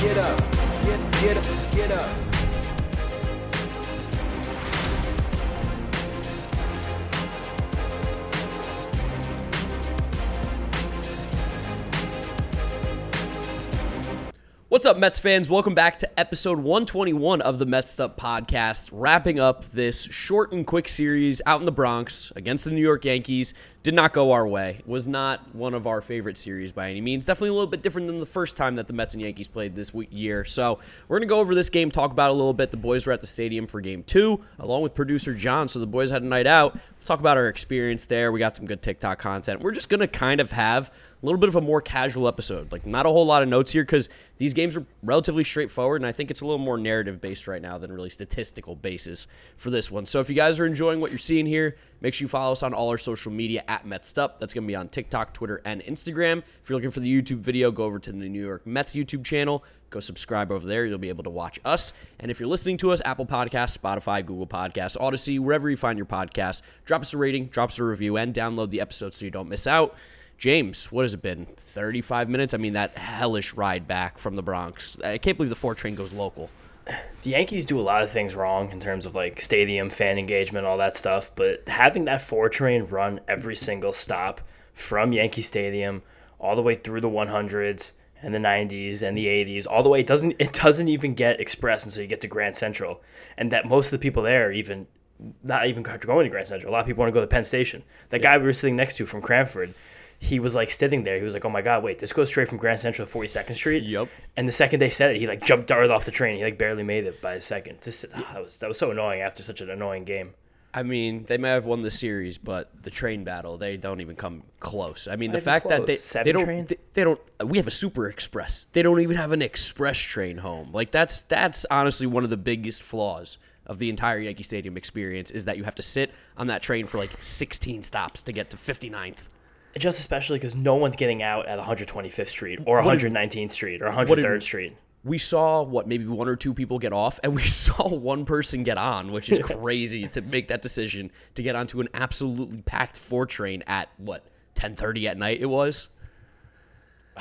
get up, get, get up, get up. What's up, Mets fans? Welcome back to episode 121 of the Mets Up podcast, wrapping up this short and quick series out in the Bronx against the New York Yankees. Did not go our way. Was not one of our favorite series by any means. Definitely a little bit different than the first time that the Mets and Yankees played this week, year. So we're gonna go over this game, talk about it a little bit. The boys were at the stadium for Game Two, along with producer John. So the boys had a night out. talk about our experience there. We got some good TikTok content. We're just gonna kind of have a little bit of a more casual episode. Like not a whole lot of notes here because these games are relatively straightforward, and I think it's a little more narrative based right now than really statistical basis for this one. So if you guys are enjoying what you're seeing here, make sure you follow us on all our social media at MetsUp. That's going to be on TikTok, Twitter, and Instagram. If you're looking for the YouTube video, go over to the New York Mets YouTube channel. Go subscribe over there. You'll be able to watch us. And if you're listening to us, Apple Podcasts, Spotify, Google Podcasts, Audacy, wherever you find your podcast, drop us a rating, drop us a review, and download the episode so you don't miss out. James, what has it been? 35 minutes? I mean, that hellish ride back from the Bronx. I can't believe the four train goes local. The Yankees do a lot of things wrong in terms of like stadium fan engagement, all that stuff. But having that four train run every single stop from Yankee Stadium all the way through the 100s and the 90s and the 80s, all the way it doesn't it doesn't even get expressed until you get to Grand Central, and that most of the people there even not even going to Grand Central. A lot of people want to go to Penn Station. That guy we were sitting next to from Cranford he was like sitting there. He was like, "Oh my god, wait, this goes straight from Grand Central to Forty Second Street." Yep. And the second they said it, he like jumped darted off the train. He like barely made it by a second. Just ah, that was that was so annoying after such an annoying game. I mean, they may have won the series, but the train battle, they don't even come close. I mean, Not the fact that they, close. they don't they, they don't we have a super express. They don't even have an express train home. Like that's that's honestly one of the biggest flaws of the entire Yankee Stadium experience is that you have to sit on that train for like 16 stops to get to 59th. Just especially because no one's getting out at 125th Street or What did- 119th Street or what did- 103rd Street. we saw what maybe one or two people get off and we saw one person get on which is crazy to make that decision to get onto an absolutely packed four train at what 10:30 at night it was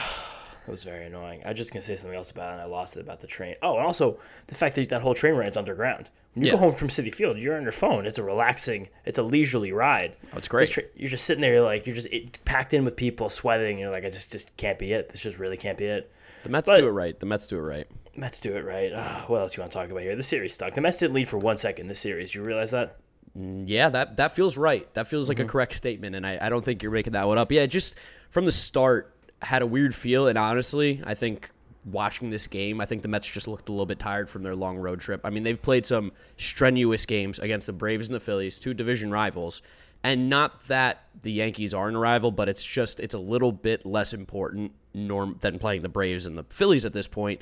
It was very annoying. I was just gonna say something else about it, and I lost it about the train. Oh, and also the fact that that whole train ride's underground. When you Yeah. go home from Citi Field, you're on your phone. It's a relaxing, it's a leisurely ride. Oh, it's great. Tra- you're just sitting there, you're like you're just it, packed in with people, sweating. And you're like, I just just can't be it. This just really can't be it. the Mets But- do it right the Mets do it right Mets do it right. Uh, what else you want to talk about here? The series stuck. The Mets didn't lead for one second. This series, you realize that? yeah that that feels right that feels like a correct statement and I, I don't think you're making that one up yeah just from the start had a weird feel and honestly I think watching this game I think the Mets just looked a little bit tired from their long road trip I mean they've played some strenuous games against the Braves and the Phillies two division rivals and not that the Yankees aren't a rival but it's just it's a little bit less important norm than playing the Braves and the Phillies at this point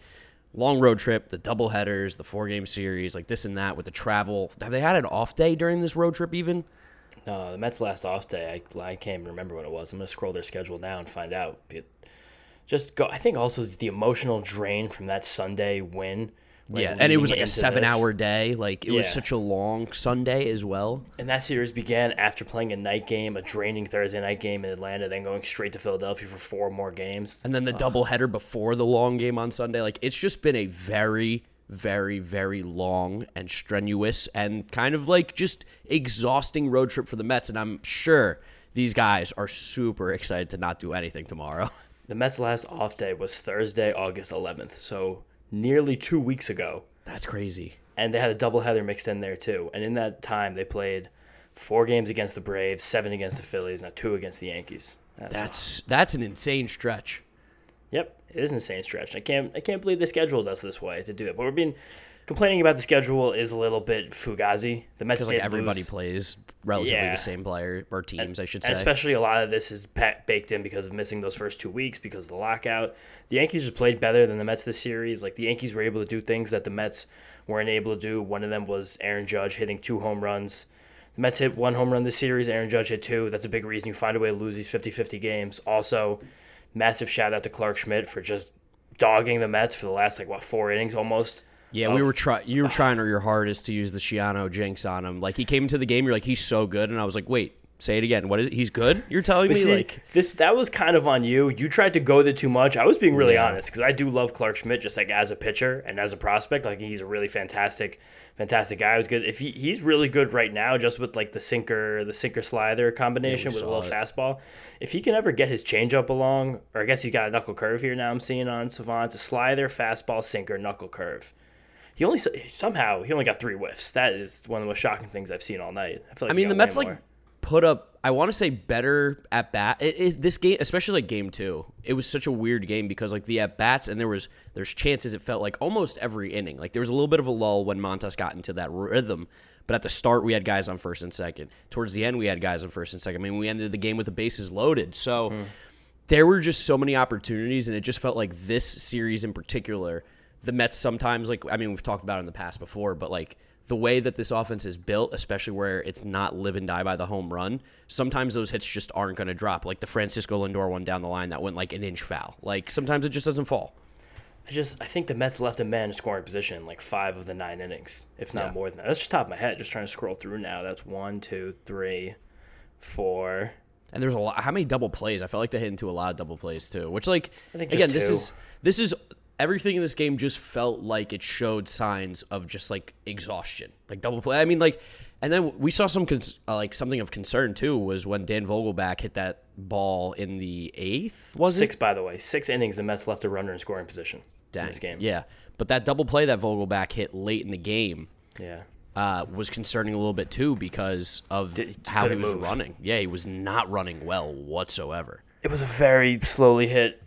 long road trip, the double headers, the four game series, like this and that with the travel. Have they had an off day during this road trip even? No, the Mets' last off day. I, I can't remember when it was. I'm gonna scroll their schedule now and find out. But just go. I think also the emotional drain from that Sunday win. like, yeah, and it was like a seven this. hour day. Like it was such a long Sunday as well. And that series began after playing a night game, a draining Thursday night game in Atlanta, then going straight to Philadelphia for four more games. And then the double header before the long game on Sunday. Like it's just been a very, very, very long and strenuous and kind of like just exhausting road trip for the Mets. And I'm sure these guys are super excited to not do anything tomorrow. The Mets' last off day was Thursday, August 11th, so nearly two weeks ago. That's crazy. And they had a doubleheader mixed in there too. And in that time, they played four games against the Braves, seven against the Phillies, now two against the Yankees. That's, That's that's an insane stretch. Yep, it is an insane stretch. I can't I can't believe the schedule does this way to do it. But we're being complaining about the schedule is a little bit fugazi. The Mets because like everybody lose. plays relatively Yeah. the same player or teams, I should say. Especially a lot of this is baked in because of missing those first two weeks because of the lockout. The Yankees just played better than the Mets this series. Like the Yankees were able to do things that the Mets weren't able to do. One of them was Aaron Judge hitting two home runs. The Mets hit one home run this series. Aaron Judge hit two. That's a big reason you find a way to lose these 50-50 games. Also, massive shout out to Clarke Schmidt for just dogging the Mets for the last like what four innings almost. Yeah, we were trying. You were trying your hardest to use the Shiano jinx on him. Like he came into the game, you're like, he's so good, and I was like, wait, Say it again. What is it? He's good? You're telling me see, like this that was kind of on you. You tried to go there too much. I was being really Yeah. honest because I do love Clarke Schmidt just like as a pitcher and as a prospect. Like he's a really fantastic, fantastic guy. I was good. If he, he's really good right now, just with like the sinker, the sinker slider combination with a little it. fastball. If he can ever get his changeup along, or I guess he's got a knuckle curve here now. I'm seeing on Savant a slider, fastball, sinker, knuckle curve. He only somehow he only got three whiffs. That is one of the most shocking things I've seen all night. I feel like I mean, the Mets like put up. I want to say better at bat. It, it, this game, especially like game two, it was such a weird game because like the at bats and there was there's chances. It felt like almost every inning. Like there was a little bit of a lull when Montas got into that rhythm. But at the start, we had guys on first and second. Towards the end, we had guys on first and second. I mean, we ended the game with the bases loaded. So hmm. there were just so many opportunities, and it just felt like this series in particular, the Mets sometimes like I mean we've talked about it in the past before, but like the way that this offense is built, especially where it's not live and die by the home run, sometimes those hits just aren't going to drop. Like the Francisco Lindor one down the line that went like an inch foul. Like sometimes it just doesn't fall. I just I think the Mets left a man in scoring position like five of the nine innings, if not Yeah. more than that. That's just top of my head. Just trying to scroll through now. That's one, two, three, four. And there's a lot. How many double plays? I felt like they hit into a lot of double plays too. Which like I think just again, this is this is everything in this game just felt like it showed signs of just like exhaustion, like double play. I mean, like, and then we saw some cons- uh, like something of concern too was when Dan Vogelbach hit that ball in the eighth. Was Six, it by the way, six innings. The Mets left a runner in scoring position in this game. Yeah, but that double play that Vogelbach hit late in the game. yeah. Uh, was concerning a little bit too because of Did- how he was move. running. Yeah, he was not running well whatsoever. It was a very slowly hit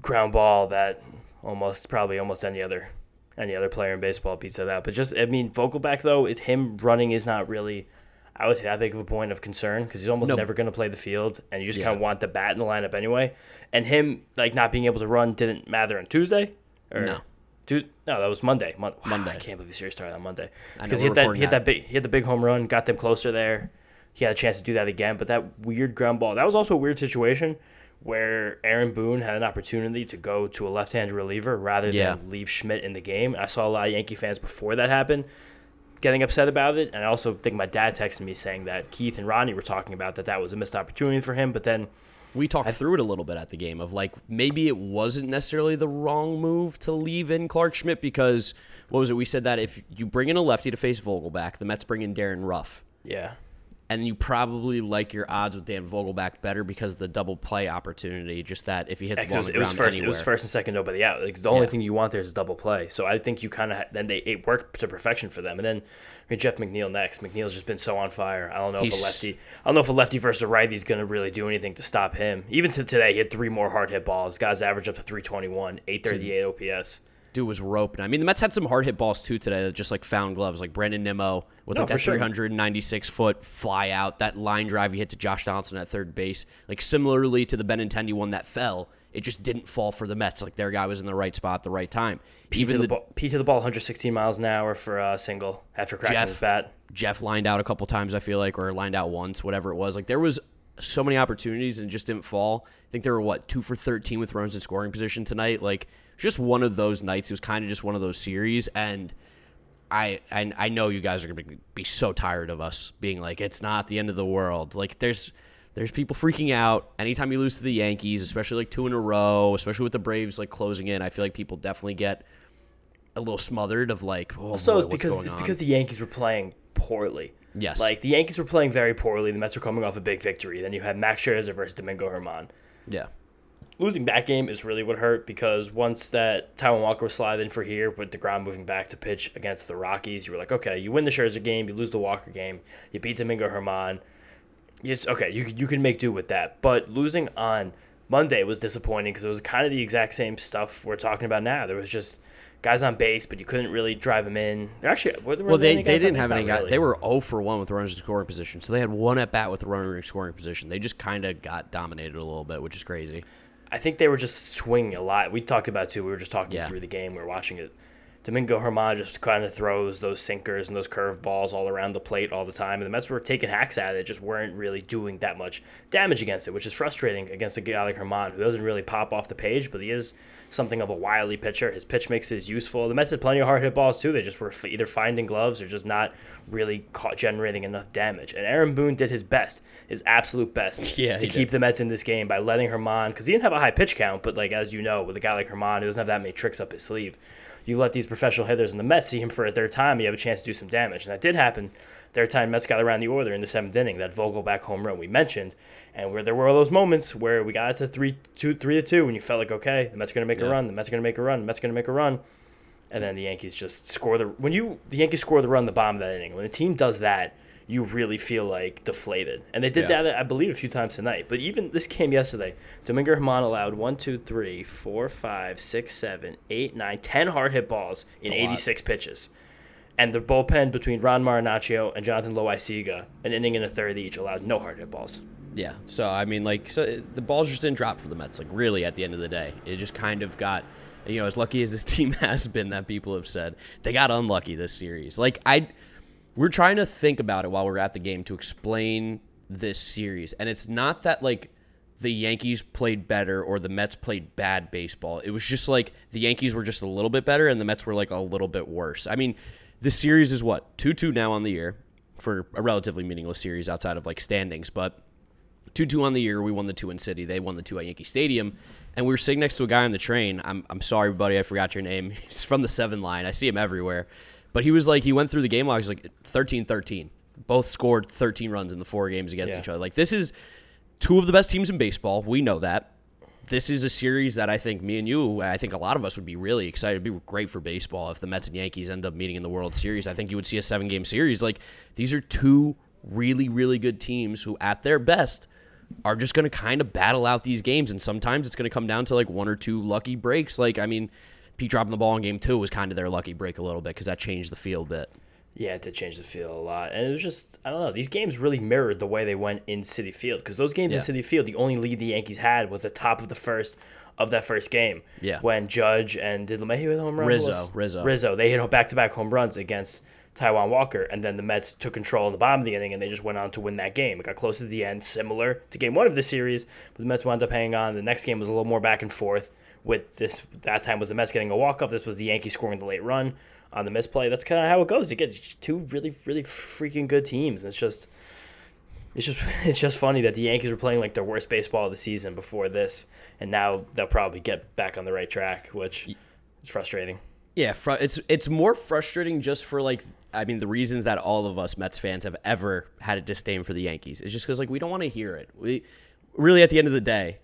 ground ball that almost probably almost any other any other player in baseball beats that out. But just I mean, Vogelbach though, it him running is not really. I would say that big of a point of concern because he's almost No. never going to play the field, and you just Yeah. kind of want the bat in the lineup anyway. And him like not being able to run didn't matter on Tuesday. Or No. Tues no, that was Monday. Mon- wow, Monday. I can't believe the series started on Monday because he hit that he hit that. that big he hit the big home run, got them closer there. He had a chance to do that again, but that weird ground ball. That was also a weird situation where Aaron Boone had an opportunity to go to a left-handed reliever rather Yeah. than leave Schmidt in the game. I saw a lot of Yankee fans before that happened getting upset about it, and I also think my dad texted me saying that Keith and Ronnie were talking about that that was a missed opportunity for him, but then We talked through it a little bit at the game of like maybe it wasn't necessarily the wrong move to leave in Clarke Schmidt because what was it? We said that if you bring in a lefty to face Vogelbach, the Mets bring in Darin Ruf. yeah. And you probably like your odds with Dan Vogelbach better because of the double play opportunity. Just that if he hits the It was, it was first. anywhere. It was first and second, nobody out. Like the only Yeah. thing you want there is a double play. So I think you kind of then they it worked to perfection for them. And then I mean, Jeff McNeil next. McNeil's just been so on fire. I don't know if a lefty. I don't know if a lefty versus a righty is going to really do anything to stop him. Even to today, he had three more hard hit balls. Guys average up to 321, 838 OPS. Dude was roping. I mean, the Mets had some hard hit balls too today that just like found gloves, like Brandon Nimmo with No, like that sure. 396 foot fly out, that line drive he hit to Josh Donaldson at third base. Like similarly to the Benintendi one that fell, it just didn't fall for the Mets. Like their guy was in the right spot at the right time. P Even to the, the, ball, P to the ball, 116 miles an hour for a single after cracking Jeff. his bat. Jeff lined out a couple times, I feel like, or lined out once, whatever it was. Like there was so many opportunities and it just didn't fall. I think there were what two for 13 with runs in scoring position tonight. Like just one of those nights. It was kind of just one of those series, and I I, I know you guys are gonna be, be so tired of us being like it's not the end of the world. Like there's. There's people freaking out anytime you lose to the Yankees, especially like two in a row, especially with the Braves like closing in. I feel like people definitely get a little smothered of like, oh, So boy, it's because it's on? because the Yankees were playing poorly. Yes. Like the Yankees were playing very poorly. The Mets were coming off a big victory. Then you had Max Scherzer versus Domingo Germán. yeah, Losing that game is really what hurt because once that Taijuan Walker was sliding for here with DeGrom moving back to pitch against the Rockies, you were like, okay, you win the Scherzer game, you lose the Walker game, you beat Domingo Germán. Yes, okay, you you can make do with that. But losing on Monday was disappointing because it was kind of the exact same stuff we're talking about now. There was just guys on base, but you couldn't really drive them in. They're actually were there Well, they, they didn't have any guys. really. They were 0 for 1 with runners in scoring position. So they had one at bat with a runner in scoring position. They just kind of got dominated a little bit, which is crazy. I think they were just swinging a lot. We talked about it too. We were just talking Yeah. through the game. We were watching it. Domingo Germán just kind of throws those sinkers and those curve balls all around the plate all the time. And the Mets were taking hacks at it, just weren't really doing that much damage against it, which is frustrating against a guy like Germán, who doesn't really pop off the page, but he is something of a wily pitcher. His pitch mix is useful. The Mets had plenty of hard hit balls too. They just were either finding gloves or just not really caught generating enough damage. And Aaron Boone did his best, his absolute best, Yeah, to keep did. the Mets in this game by letting Germán, because he didn't have a high pitch count, but like as you know, with a guy like Germán, who doesn't have that many tricks up his sleeve, you let these professional hitters in the Mets see him for a third time, you have a chance to do some damage, and that did happen. Third time Mets got around the order in the seventh inning, that Vogelbach home run we mentioned, and where there were all those moments where we got it to three, two, three to two, and you felt like okay, the Mets are gonna make a run, the Mets are gonna make a run, the Mets are gonna make a run, and then the Yankees just score the when you the Yankees score the run the bottom of that inning. When a team does that, you really feel like deflated. And they did Yeah. that I believe a few times tonight. But even this came yesterday, Domingo Germán allowed one, two, three, four, five, six, seven, eight, nine, ten hard hit balls in 86 pitches. And the bullpen between Ron Marinaccio and Jonathan Loaisiga, an inning and a third each, allowed no hard hit balls. Yeah. So I mean, like, so the balls just didn't drop for the Mets. Like, really, at the end of the day, it just kind of got, you know, as lucky as this team has been, that people have said they got unlucky this series. Like, I, we're trying to think about it while we're at the game to explain this series, and it's not that like the Yankees played better or the Mets played bad baseball. It was just like the Yankees were just a little bit better and the Mets were like a little bit worse. I mean, the series is what two two now on the year for a relatively meaningless series outside of like standings, but. 2 2 on the year. We won the two in Citi. They won the two at Yankee Stadium. And we were sitting next to a guy on the train. I'm, I'm sorry, buddy. I forgot your name. He's from the seven line. I see him everywhere. But he was like, he went through the game logs like 13 13. Both scored 13 runs in the four games against Yeah. each other. Like, this is two of the best teams in baseball. We know that. This is a series that I think me and you, I think a lot of us would be really excited. It'd be great for baseball if the Mets and Yankees end up meeting in the World Series. I think you would see a seven game series. Like, these are two really, really good teams who, at their best, are just going to kind of battle out these games. And sometimes it's going to come down to like one or two lucky breaks. Like, I mean, Pete dropping the ball in game two was kind of their lucky break a little bit because that changed the field a bit. Yeah, it did change the feel a lot. And it was just, I don't know, these games really mirrored the way they went in Citi Field. Because those games Yeah. in Citi Field, the only lead the Yankees had was the top of the first of that first game. Yeah. When Judge and did LeMahieu hit home run? Rizzo, Rizzo. Rizzo. They hit back to back home runs against Taijuan Walker. And then the Mets took control in the bottom of the inning and they just went on to win that game. It got close to the end, similar to game one of the series. But the Mets wound up hanging on. The next game was a little more back and forth. With this, that time was the Mets getting a walk off. This was the Yankees scoring the late run on the misplay. That's kind of how it goes. You get two really, really freaking good teams. And it's just, it's just, it's just funny that the Yankees were playing like their worst baseball of the season before this, and now they'll probably get back on the right track, which is frustrating. Yeah, fr- it's it's more frustrating just for like I mean the reasons that all of us Mets fans have ever had a disdain for the Yankees is just because like we don't want to hear it. We really at the end of the day,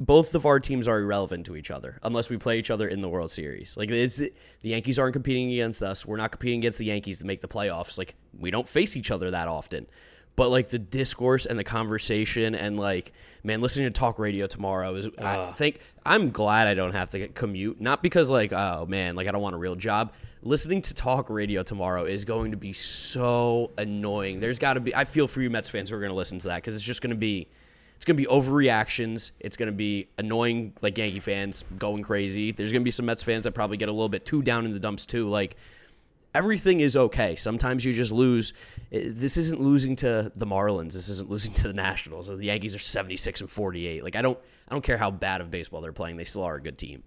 both of our teams are irrelevant to each other unless we play each other in the World Series. Like it's, the Yankees aren't competing against us. We're not competing against the Yankees to make the playoffs. Like we don't face each other that often. But like the discourse and the conversation and like man, listening to talk radio tomorrow is I think I'm glad I don't have to commute. Not because like oh man, like I don't want a real job. Listening to talk radio tomorrow is going to be so annoying. There's got to be. I feel for you Mets fans who are going to listen to that because it's just going to be it's going to be overreactions. It's going to be annoying, like Yankee fans going crazy. There's going to be some Mets fans that probably get a little bit too down in the dumps too. Like everything is okay. Sometimes you just lose. Eh, This isn't losing to the Marlins. This isn't losing to the Nationals. The Yankees are 76 and 48. Like I don't I don't care how bad of baseball they're playing. They still are a good team.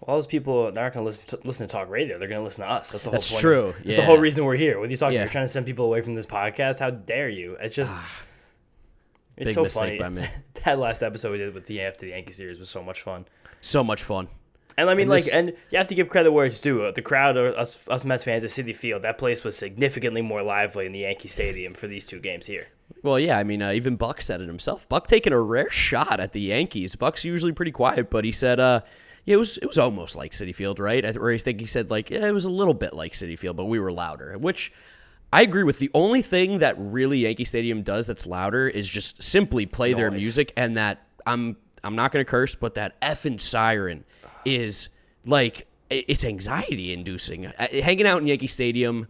Well, all those people they're not going to listen to listen to talk radio. They're going to listen to us. That's the whole point. That's point. true, That's the whole reason we're here. What are you talking? Yeah. You're trying to send people away from this podcast. How dare you? It's just. It's Big so funny. by me. that last episode we did with the after the Yankee series was so much fun. So much fun. And I mean, And like, this- and you have to give credit where it's due. The crowd, us, us Mets fans at Citi Field, that place was significantly more lively in the Yankee Stadium for these two games here. Well, yeah, I mean, uh, even Buck said it himself. Buck taking a rare shot at the Yankees. Buck's usually pretty quiet, but he said, uh, yeah, it was it was almost like Citi Field, right? I- Or I think he said like, yeah, it was a little bit like Citi Field, but we were louder. Which I agree with. The only thing that really Yankee Stadium does that's louder is just simply play their music, and that I'm I'm not gonna curse, but that effing siren is like it's anxiety inducing. Uh, Hanging out in Yankee Stadium.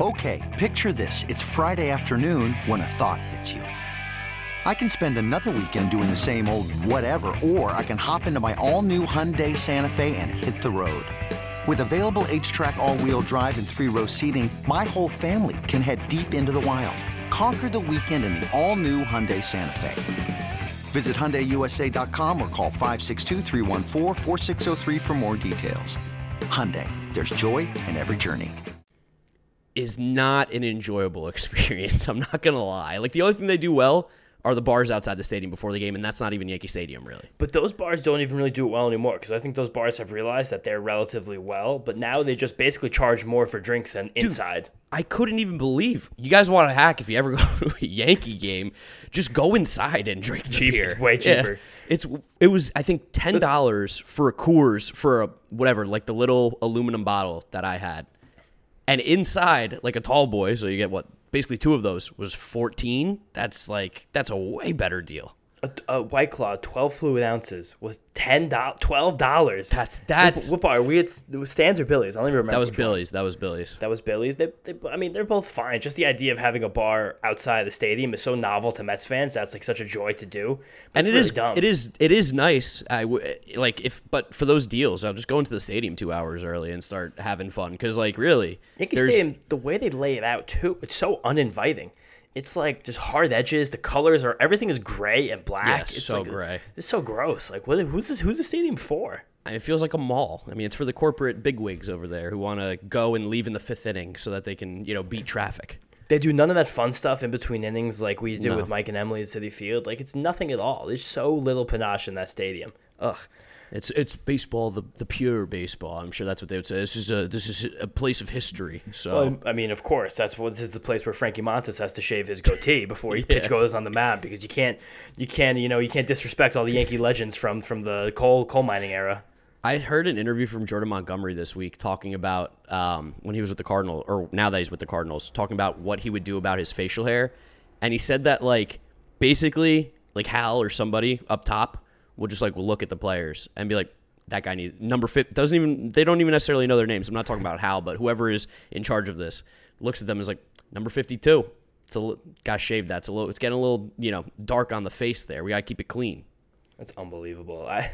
Okay, picture this. It's Friday afternoon when a thought hits you. I can spend another weekend doing the same old whatever, or I can hop into my all new Hyundai Santa Fe and hit the road. With available HTRAC, all wheel drive, and three row seating, my whole family can head deep into the wild. Conquer the weekend in the all new Hyundai Santa Fe. Visit HyundaiUSA.com or call 562-314-4603 for more details. Hyundai, there's joy in every journey. is not an enjoyable experience. I'm not gonna lie. Like the only thing they do well are the bars outside the stadium before the game, and that's not even Yankee Stadium really. But those bars don't even really do it well anymore because I think those bars have realized that they're relatively well, but now they just basically charge more for drinks than inside. I couldn't even believe you guys want to hack if you ever go to a Yankee game. Just go inside and drink the Cheap. beer. It's way Yeah. cheaper. It's it was I think ten dollars for a Coors for a whatever like the little aluminum bottle that I had, and inside like a tall boy, so you get what basically two of those was fourteen. That's like that's a way better deal. A, a White Claw, 12 fluid ounces, was $10, $12. That's- that's- What, what bar? We was Stans or Billy's. I don't even remember. That was which one. Billy's. That was Billy's. That was Billy's. They, they, I mean, they're both fine. Just the idea of having a bar outside the stadium is so novel to Mets fans. That's like such a joy to do. And it is really dumb. it is it is nice. I w- like if but for those deals, I'll just go into the stadium two hours early and start having fun because like really, Yankee Stadium, the way they lay it out too, it's so uninviting. It's like just hard edges. The colors are everything is gray and black. Yeah, it's so like, gray. It's so gross. Like, what? Who's this? Who's the stadium for? It feels like a mall. I mean, it's for the corporate bigwigs over there who want to go and leave in the fifth inning so that they can, you know, beat traffic. They do none of that fun stuff in between innings like we do No. with Mike and Emily at Citi Field. Like it's nothing at all. There's so little panache in that stadium. Ugh. It's it's baseball, the the pure baseball. I'm sure that's what they would say. This is a this is a place of history. So Well, I mean, of course, that's what this is the place where Frankie Montas has to shave his goatee before he pitch goes on the mound because you can't, you can't, you know, you can't disrespect all the Yankee legends from from the coal coal mining era. I heard an interview from Jordan Montgomery this week talking about um, when he was with the Cardinals, or now that he's with the Cardinals, talking about what he would do about his facial hair, and he said that like basically like Hal or somebody up top will just like look at the players and be like, that guy needs number fifty. Doesn't even they don't even necessarily know their names. I'm not talking about how, but whoever is in charge of this looks at them as like number fifty two. It's a got shaved. That's a little. It's getting a little you know dark on the face there. We gotta keep it clean. That's unbelievable. I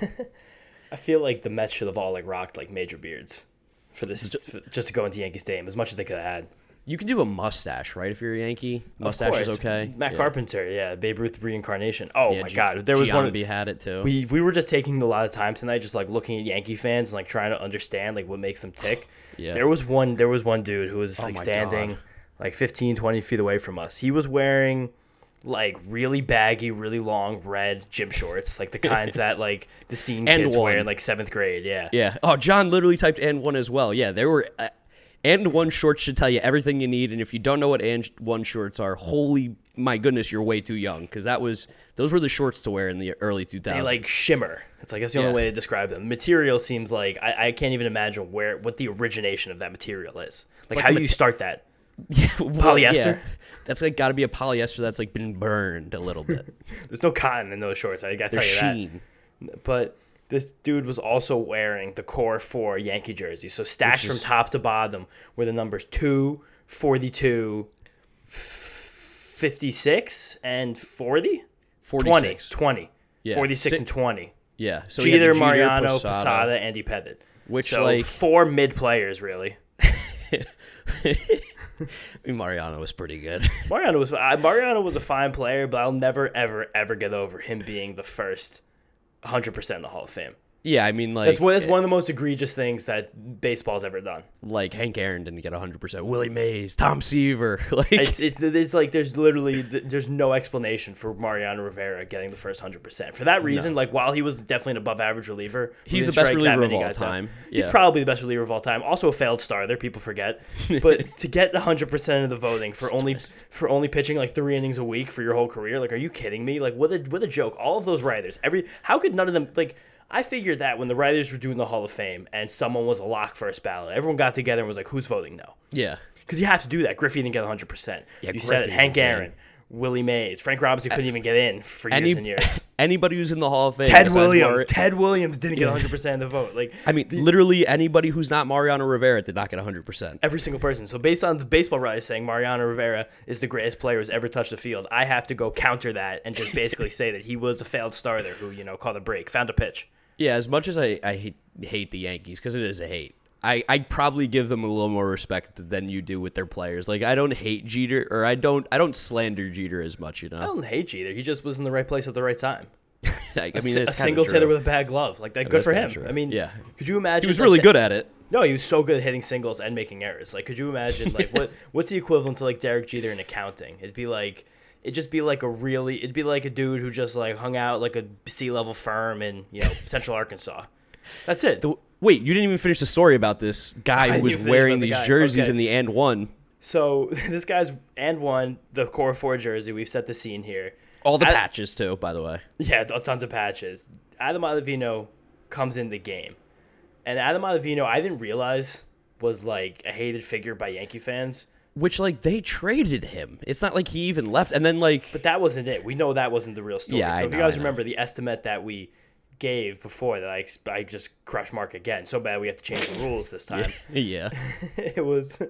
I feel like the Mets should have all like rocked like major beards for this for, just to go into Yankee Stadium as much as they could have had. You can do a mustache, right? If you're a Yankee, mustache is okay. Matt Yeah. Carpenter, yeah, Babe Ruth reincarnation. Oh Yeah, my Gi- God, there was one. Giambi had it too. We we were just taking a lot of time tonight, just like looking at Yankee fans and like trying to understand like what makes them tick. Yeah. There was one. There was one dude who was Oh like standing God. like 15, 20 feet away from us. He was wearing like really baggy, really long red gym shorts, like the kinds that like the scene kids wear one. in like seventh grade. Yeah. yeah. Oh, John literally typed N one as well. Yeah, there were. Uh, AND1 shorts should tell you everything you need. And if you don't know what and one shorts are, holy my goodness, you're way too young because that was those were the shorts to wear in the early 2000s. They like shimmer. It's like that's the Yeah. only way to describe them. Material seems like I, I can't even imagine where what the origination of that material is. Like, like how do you start that? Well, polyester? yeah. That's like got to be a polyester that's like been burned a little bit. There's no cotton in those shorts. I gotta They're tell you sheen. that. But this dude was also wearing the core four Yankee jersey. So stacked from top to bottom were the numbers 2, 42, 56, and 40? 20. 46. 20. Yeah. 46 Si- and 20. Yeah. So had Jeter, Mariano, Posada. Posada, Andy Pettitte. Which, so like- four mid players really. I mean, Mariano was pretty good. Mariano was Mariano was a fine player, but I'll never ever ever get over him being the first 100% in the Hall of Fame. Yeah, I mean, like That's one, that's one of the most egregious things that baseball's ever done. like Hank Aaron didn't get 100%. Willie Mays, Tom Seaver, like It's, it, it's like there's literally there's no explanation for Mariano Rivera getting the first hundred percent. For that reason, like while he was definitely an above average reliever, He's the best reliever of all time. He's probably the best reliever of all time. Also a failed star. There people forget. But to get hundred percent of the voting for only for only pitching like three innings a week for your whole career, like are you kidding me? Like what a what a joke! All of those writers, every how could none of them like. I figured that when the writers were doing the Hall of Fame and someone was a lock first ballot, everyone got together and was like, "Who's voting no?" yeah. Because you have to do that. Griffey didn't get 100%. Yeah, you said it. Hank insane. Aaron, Willie Mays, Frank Robinson couldn't even get in for years Any, and years. anybody who's in the Hall of Fame. Ted besides Williams. Mari- Ted Williams didn't get 100% of the vote. Like I mean, literally anybody who's not Mariano Rivera did not get 100%. every single person. So based on the baseball writers saying Mariano Rivera is the greatest player who's ever touched the field, I have to go counter that and just basically say that he was a failed starter who you know called a break, found a pitch. Yeah, as much as I, I hate, hate the Yankees, because it is a hate, I, I'd probably give them a little more respect than you do with their players. Like, I don't hate Jeter, or I don't I don't slander Jeter as much, you know. I don't hate Jeter. He just was in the right place at the right time. Like, I A mean, a kinda singles hitter with a bad glove. Like that, good for him. true. I mean, Yeah. Could you imagine? He was really good at it. No, he was so good at hitting singles and making errors. Like, could you imagine? Like, what what's the equivalent to like Derek Jeter in accounting? It'd be like. It'd just be like a really, it'd be like a dude who just like hung out like a sea level firm in you know Central Arkansas. That's it. The- wait, you didn't even finish the story about this guy I who was wearing the these guy. jerseys Okay. in the AND1. So this guy's AND1 the core four jersey. We've set the scene here. All the I- patches too, by the way. Yeah, tons of patches. Adam Ottavino comes in the game, and Adam Ottavino I didn't realize was like a hated figure by Yankee fans. Which like they traded him. It's not like he even left. And then like But that wasn't it. We know that wasn't the real story. Yeah, so I if you guys know. remember the estimate that we gave before that I, I just crushed Mark again. So bad we have to change the rules this time. yeah. it was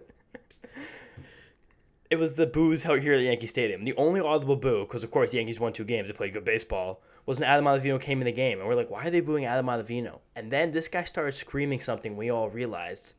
it was the booze out here at Yankee Stadium. The only audible boo, because of course the Yankees won two games, they played good baseball, was when Adam Ottavino came in the game, and we're like, why are they booing Adam Ottavino? And then this guy started screaming something. We all realized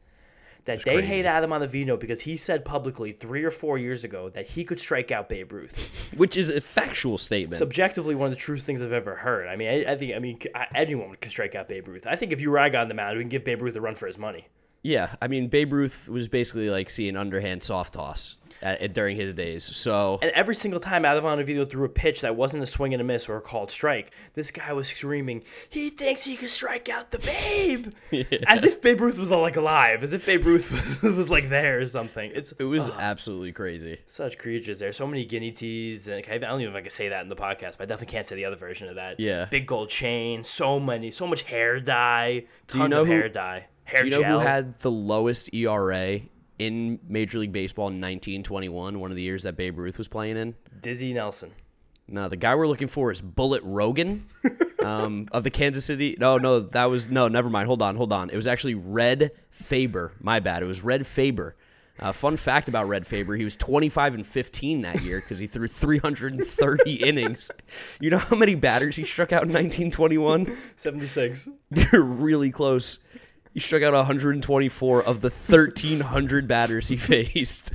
that they crazy. hate Adam Ottavino because he said publicly three or four years ago that he could strike out Babe Ruth. Which is a factual statement. Subjectively, one of the truest things I've ever heard. I mean, I, I think, I mean, I- anyone could strike out Babe Ruth. I think if you I got on the mound, we can give Babe Ruth a run for his money. Yeah. I mean Babe Ruth was basically like seeing underhand soft toss at, during his days. So And every single time Ottavino threw a pitch that wasn't a swing and a miss or a called strike, this guy was screaming, "He thinks he can strike out the Babe," as if Babe Ruth was like alive, as if Babe Ruth was was like there or something. It's it was absolutely crazy. such creatures. There's so many guinea teas, and I don't even know if I can say that in the podcast, but I definitely can't say the other version of that. Yeah. big gold chain, so many, so much hair dye, tons you know of who- hair dye, hair Do you know gel. who had the lowest ERA in Major League Baseball in 1921, one of the years that Babe Ruth was playing in? Dizzy Nelson? No, the guy we're looking for is Bullet Rogan um, of the Kansas City. No, no, that was no. Never mind. Hold on, hold on. It was actually Red Faber. My bad. It was Red Faber. Uh, fun fact about Red Faber: he was 25 and 15 that year because he threw 330 innings. You know how many batters he struck out in 1921? Seventy six. You're really close. He struck out 124 of the 1,300 batters he faced.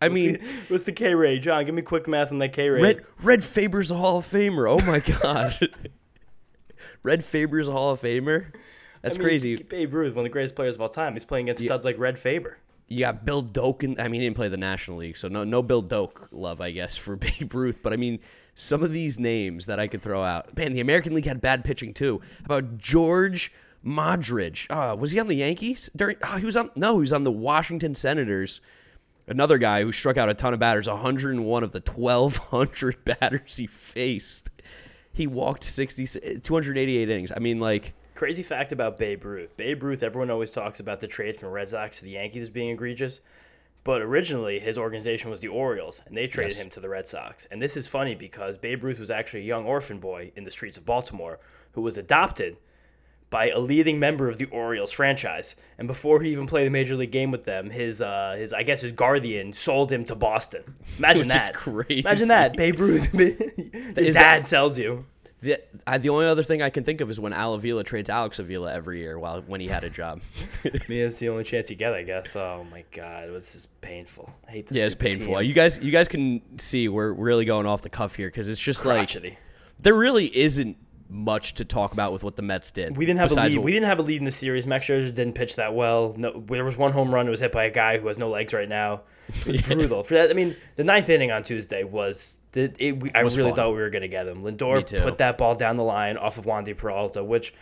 I mean, What's the K rate, John? Give me quick math on that K rate. Red Red Faber's a Hall of Famer. Oh my god. Red Faber's a Hall of Famer. That's I mean, crazy. Babe Ruth, one of the greatest players of all time. He's playing against studs like Red Faber. You got Bill Doak I mean, he didn't play the National League, so no no Bill Doak love, I guess, for Babe Ruth. But I mean, some of these names that I could throw out. Man, the American League had bad pitching too. How about George Mogridge? Uh, was he on the Yankees during? Oh, he was on. No, he was on the Washington Senators. Another guy who struck out a ton of batters, 101 of the 1,200 batters he faced. He walked 60, 288 innings. I mean, like, Crazy fact about Babe Ruth. Babe Ruth, everyone always talks about the trade from the Red Sox to the Yankees as being egregious. But originally, his organization was the Orioles, and they traded Yes. him to the Red Sox. And this is funny because Babe Ruth was actually a young orphan boy in the streets of Baltimore who was adopted by a leading member of the Orioles franchise. And before he even played a major league game with them, his uh, his I guess his guardian sold him to Boston. Imagine Which is that. crazy. Imagine that. Babe Ruth. Your Is dad that- sells you. the, I, the only other thing I can think of is when Al Avila trades Alex Avila every year while when he had a job. I mean, it's the only chance you get, I guess. Oh my god, this is painful. I hate this. yeah, it's painful. team. You guys, you guys can see we're really going off the cuff here because it's just like there really isn't much to talk about with what the Mets did. We didn't have a lead. what- We didn't have a lead in the series. Max Scherzer didn't pitch that well. No, there was one home run. It was hit by a guy who has no legs right now. It was brutal. For that, I mean, the ninth inning on Tuesday was the. It, we, I Was really fun. thought we were gonna get him. Lindor put that ball down the line off of Wandy Peralta, which.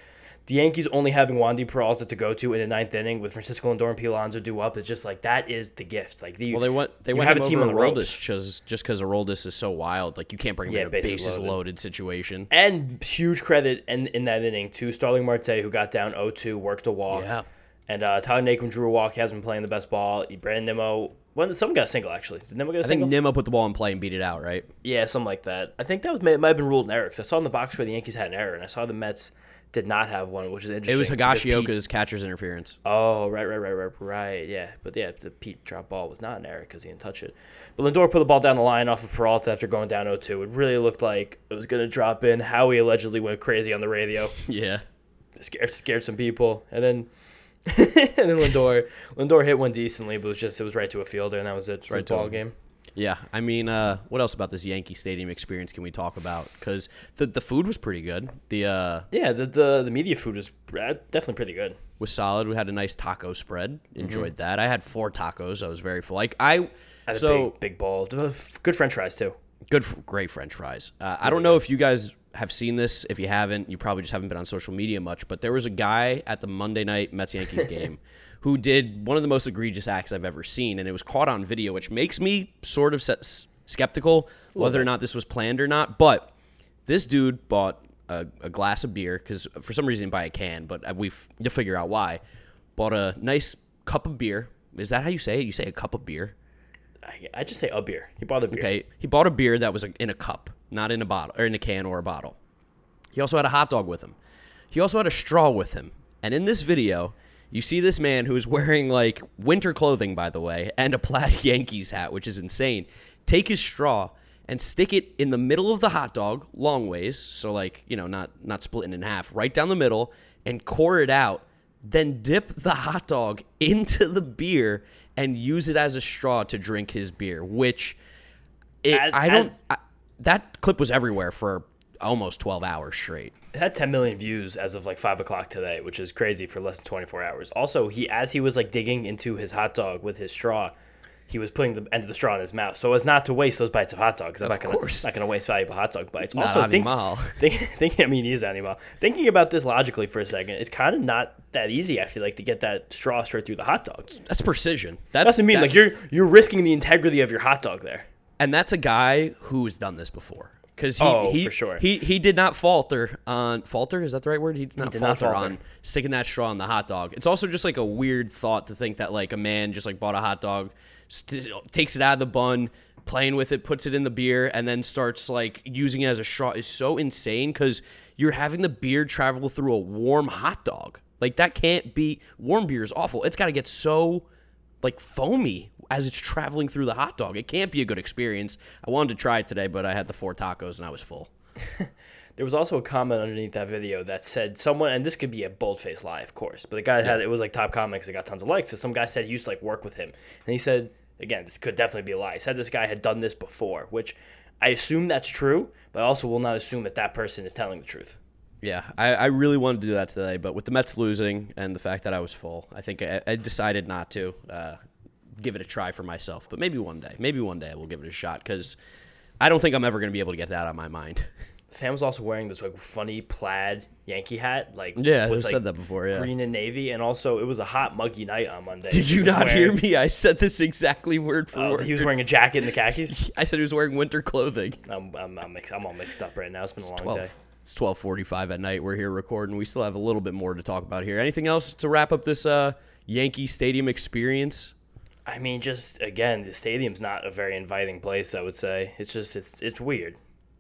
The Yankees only having Wandy Peralta to go to in the ninth inning with Francisco Lindor and P. Alonso due up is just like that is the gift. Like the well, they went they have a team on the. Aroldis just just because Aroldis is so wild. Like you can't bring him Yeah, in a bases bases, loaded. loaded. situation. And huge credit in, in that inning to Starling Marte, who got down 0-2, worked a walk. Yeah. And uh, Tyler Naquin drew a walk. He hasn't been playing the best ball. Brandon Nimmo, when someone got a single actually. Did Nimmo get a I think? Nimmo put the ball in play and beat it out. Right? yeah, something like that. I think that was, might have been ruled an error because I saw in the box where the Yankees had an error, and I saw the Mets did not have one, which is interesting. It was Higashioka's catcher's interference. Oh, right, right, right, right, right. Yeah, but yeah, the Pete drop ball was not an error because he didn't touch it. But Lindor put the ball down the line off of Peralta after going down 0-2. It really looked like it was going to drop in. Howie allegedly went crazy on the radio. Yeah. scared scared some people, and then and then Lindor Lindor hit one decently, but it was just it was right to a fielder, and that was it. Right to ball him. game. Yeah, I mean, uh, what else about this Yankee Stadium experience can we talk about? Because the the food was pretty good. The uh, Yeah, the the, the media food was uh, definitely pretty good. was solid. We had a nice taco spread. Mm-hmm. Enjoyed that. I had four tacos. I was very full. Like I, Had a so big big bowl. Good French fries too. good, great French fries. Uh, I don't know if you guys have seen this. If you haven't, you probably just haven't been on social media much. But there was a guy at the Monday night Mets Yankees game who did one of the most egregious acts I've ever seen, and it was caught on video, which makes me sort of skeptical whether or not this was planned or not. But this dude bought a, a glass of beer because for some reason buy a can, but uh, we you'll figure out why. Bought a nice cup of beer. Is that how you say it? You say a cup of beer. I, I just say a beer. He bought a beer. Okay, he bought a beer that was in a cup, not in a bottle or in a can or a bottle. He also had a hot dog with him. He also had a straw with him. And in this video, you see this man who is wearing like winter clothing, by the way, and a plaid Yankees hat, which is insane. Take his straw and stick it in the middle of the hot dog, long ways, so like you know, not not splitting in half, right down the middle, and core it out. Then dip the hot dog into the beer and use it as a straw to drink his beer, which it, As- I don't. as- I, that clip was everywhere for almost 12 hours straight. It had 10 million views as of like five o'clock today, which is crazy for less than 24 hours. Also, he as he was like digging into his hot dog with his straw, he was putting the end of the straw in his mouth so as not to waste those bites of hot dog. Because I'm not gonna, course. not gonna waste valuable hot dog bites. Not also, think, think, think, I mean, he is animal. Thinking about this logically for a second, it's kind of not that easy. I feel like to get that straw straight through the hot dog. That's precision. That's, That's what I mean. that- Like you're you're risking the integrity of your hot dog there. and that's a guy who's done this before. Because he, Oh, he, for sure. he he did not falter on falter. Is that the right word? He did not, he did not falter, falter. on sticking that straw in the hot dog. It's also just like a weird thought to think that like a man just like bought a hot dog, st- takes it out of the bun, playing with it, puts it in the beer, and then starts like using it as a straw is so insane. Because you're having the beer travel through a warm hot dog. Like that can't be warm beer is awful. It's got to get so like foamy as it's traveling through the hot dog. It can't be a good experience. I wanted to try it today, but I had the four tacos and I was full. There was also a comment underneath that video that said someone, and this could be a boldface lie, of course, but the guy had it was like top comics It got tons of likes. So some guy said he used to like work with him, and he said again, this could definitely be a lie. He said this guy had done this before, which I assume that's true, but I also will not assume that that person is telling the truth. Yeah, I, I really wanted to do that today, but with the Mets losing and the fact that I was full, I think I, I decided not to uh, give it a try for myself. But maybe one day, maybe one day I will give it a shot because I don't think I'm ever going to be able to get that out of my mind. Fan was also wearing this like funny plaid Yankee hat, like Yeah, with, I've said that before, yeah. green and navy, and also it was a hot muggy night on Monday. Did you not hear me? I said this exactly word for Oh, word. he was wearing a jacket and the khakis. I said he was wearing winter clothing. I'm, I'm, I'm, mix, I'm all mixed up right now. It's been a long day. It's 12:45 at night. We're here recording. We still have a little bit more to talk about here. Anything else to wrap up this uh, Yankee Stadium experience? I mean, just again, the stadium's not a very inviting place. I would say it's just it's it's weird.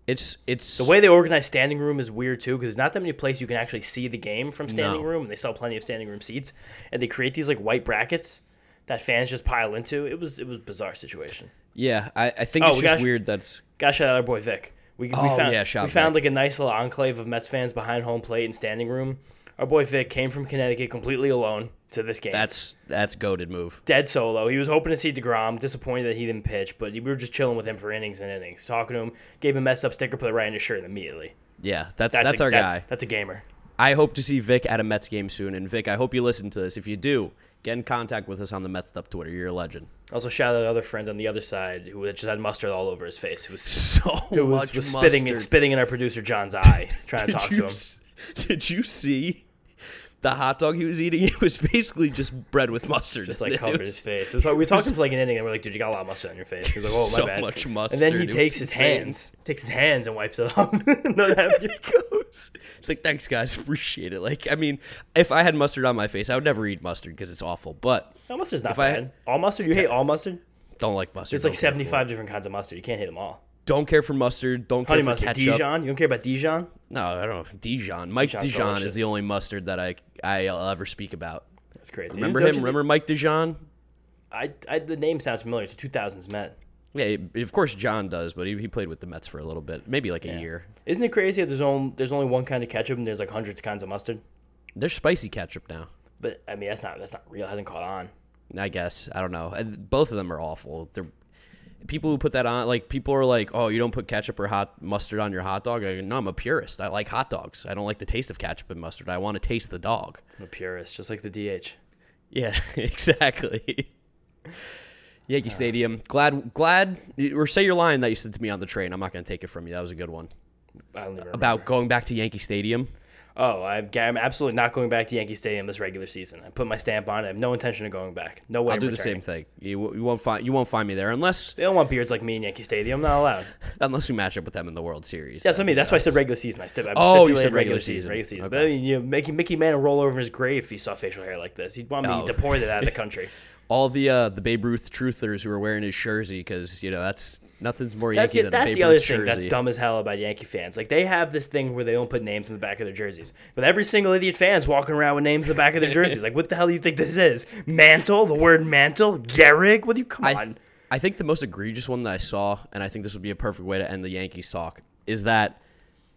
It's it's The way they organize standing room is weird too, because there's not that many places you can actually see the game from standing No. room, and they sell plenty of standing room seats, and they create these like white brackets that fans just pile into. It was it was a bizarre situation. yeah. I, I think Oh, it's we just got- weird. That's Gotta shout out our boy Vic. We, we Oh, found yeah, we found like a nice little enclave of Mets fans behind home plate and standing room. Our boy Vic came from Connecticut completely alone to this game. that's that's goaded move. dead solo. He was hoping to see Degrom. Disappointed that he didn't pitch, but we were just chilling with him for innings and innings, talking to him. Gave him a Mets Up sticker, put it right in his shirt immediately. Yeah, that's that's, a, our that- guy. That's a gamer. I hope to see Vic at a Mets game soon. And Vic, I hope you listen to this. If you do, get in contact with us on the Mets Up Twitter. You're a legend. Also, shout out the other friend on the other side who just had mustard all over his face. Who was So who was, much was spitting and spitting in our producer John's eye, trying to talk you to him. Did you see the hot dog he was eating? It was basically just bread with mustard. Just like covered was- his face. Like, we were talking for like an inning, and we're like, "Dude, you got a lot of mustard on your face." He was like, "Oh, my So bad." much mustard. And then he It takes his insane. hands, takes his hands, and wipes it off. no, that goes. It's like, thanks, guys. Appreciate it. Like, I mean, if I had mustard on my face, I would never eat mustard because it's awful. But no, mustard's not bad. all mustard, you hate all mustard. don't like mustard. There's like don't care for it. 75 different kinds of mustard. You can't hate them all. Don't care for mustard. Don't care Honey for mustard, ketchup. Dijon. You don't care about Dijon? No, I don't know. Dijon. Mike Dijon's Dijon is the only mustard that I I'll uh, ever speak about. That's crazy. Remember Don't him? you think- Remember Mike Dijon? I, I the name sounds familiar. It's a 2000s Met. Yeah, of course John does, but he, he played with the Mets for a little bit, maybe like a year. Isn't it crazy that there's only there's only one kind of ketchup and there's like hundreds of kinds of mustard? There's spicy ketchup now. But I mean that's not that's not real. It hasn't caught on. I guess I don't know. And both of them are awful. They're people who put that on, like people are like, "Oh, you don't put ketchup or hot mustard on your hot dog." I go, no, I'm a purist. I like hot dogs. I don't like the taste of ketchup and mustard. I want to taste the dog. I'm a purist, just like the DH. Yeah, exactly. Yankee uh. Stadium. Glad, glad. Or say your line that you said to me on the train. I'm not going to take it from you. That was a good one I don't about going back to Yankee Stadium. Oh, I'm, I'm absolutely not going back to Yankee Stadium this regular season. I put my stamp on it. I have no intention of going back. No way. I'll I'm do the returning. same thing. You, you won't find you won't find me there unless They don't want beards like me in Yankee Stadium. I'm not allowed. unless we match up with them in the World Series. That's what I mean. That's why I said regular season. I said I Oh, you said regular season. season. Regular season. Okay. But I mean, you know, making Mickey Mantle roll over in his grave if he saw facial hair like this. He'd want me Oh. deported out of the country. all the uh, the Babe Ruth truthers who are wearing his jersey because you know that's nothing's more That's, Yankee it, than a that's the other Ruth thing jersey. that's dumb as hell about Yankee fans. Like they have this thing where they don't put names in the back of their jerseys, but every single idiot fan's walking around with names in the back of their jerseys. like, what the hell do you think this is? Mantle? The word mantle? Gehrig? What do you come I, on? I think the most egregious one that I saw, and I think this would be a perfect way to end the Yankees talk, is that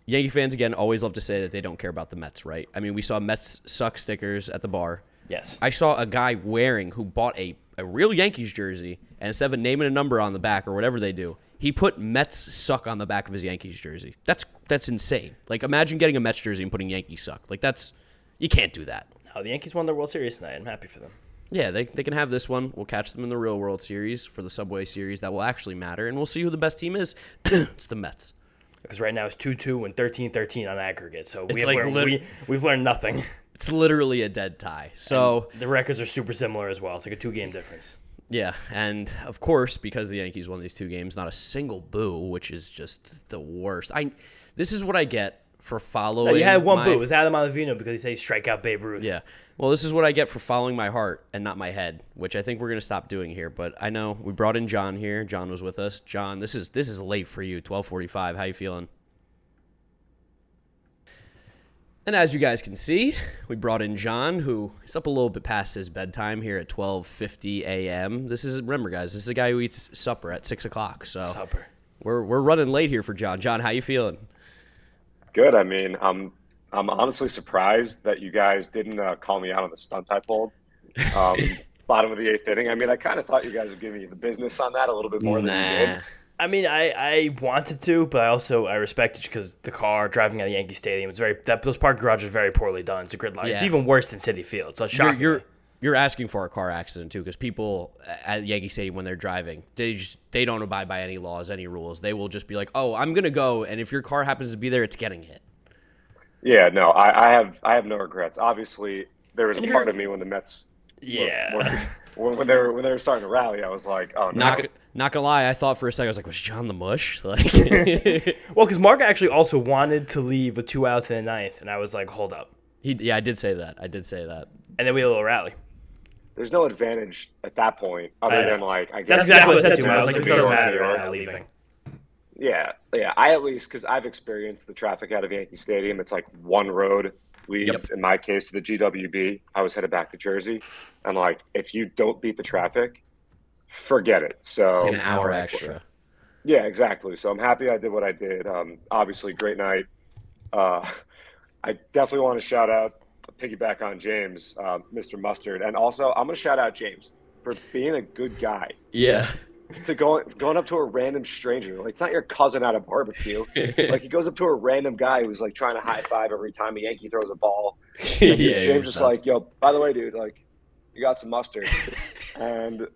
Yankee fans again always love to say that they don't care about the Mets, right? I mean, we saw Mets suck stickers at the bar. Yes. I saw a guy wearing who bought a, a real Yankees jersey, and instead of and a number on the back or whatever they do, he put Mets suck on the back of his Yankees jersey. That's that's insane. Like imagine getting a Mets jersey and putting Yankees suck. Like that's you can't do that. Oh, the Yankees won their World Series tonight. I'm happy for them. Yeah, they, they can have this one. We'll catch them in the real World Series for the Subway Series. That will actually matter, and we'll see who the best team is. it's the Mets. Because right now it's 2 2 and 13 13 on aggregate. So we have like learned, lit- we, we've learned nothing. It's literally a dead tie. So The records are super similar as well. It's like a two game difference. Yeah, and of course, because the Yankees won these two games, not a single boo, which is just the worst. I this is what I get for following. No, you had one my- boo. It was Adam Ottavino because he said he strike out Babe Ruth. Yeah. Well, this is what I get for following my heart and not my head, which I think we're gonna stop doing here. But I know we brought in John here. John was with us. John, this is this is late for you. Twelve forty-five. How you feeling? And as you guys can see, we brought in John, who is up a little bit past his bedtime here at twelve fifty a.m. This is remember, guys, this is a guy who eats supper at six o'clock. So Supper. we're we're running late here for John. John, how you feeling? Good. I mean, I'm I'm honestly surprised that you guys didn't uh, call me out on the stunt I pulled. Um, bottom of the eighth inning. I mean, I kind of thought you guys would give me the business on that a little bit more than you did. I mean, I, I wanted to, but I also I respect it because the car driving at of Yankee Stadium, it's very that those park garages are very poorly done. It's a gridlock. It's even worse than Citi Field. So it's you're, you're you're asking for a car accident too because people at Yankee Stadium when they're driving they just they don't abide by any laws any rules they will just be like oh I'm gonna go and if your car happens to be there it's getting hit Yeah, no, I, I have I have no regrets. Obviously, there was a part of me when the Mets yeah. were- when, when they were when they were starting to rally, I was like, oh no. not go- not gonna lie I thought for a second I was like was John the mush like well, because Mark actually also wanted to leave with two outs in the ninth, and I was like, hold up. he yeah I did say that I did say that And then we had a little rally. There's no advantage at that point other than like I guess That's guess exactly what I said the to him. I was like, Mets this doesn't are matter. New We're not leaving. Yeah, yeah. I at least because I've experienced the traffic out of Yankee Stadium. It's like one road leads. In my case, to the GWB. I was headed back to Jersey, and like if you don't beat the traffic, forget it. So It's an hour extra Yeah, exactly. So I'm happy I did what I did. Um, obviously, great night. Uh, I definitely want to shout out, a piggyback on James, uh, Mr. Mustard, and also I'm going to shout out James for being a good guy. yeah To going going up to a random stranger, like it's not your cousin at a barbecue. like he goes up to a random guy who's like trying to high five every time a Yankee throws a ball. yeah James is like, "Yo, by the way, dude, like, you got some mustard," and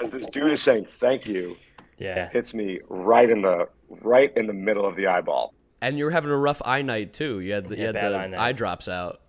as this dude is saying thank you, Yeah. hits me right in the right in the middle of the eyeball. and you were having a rough eye night too you had the, you had the eye eye drops out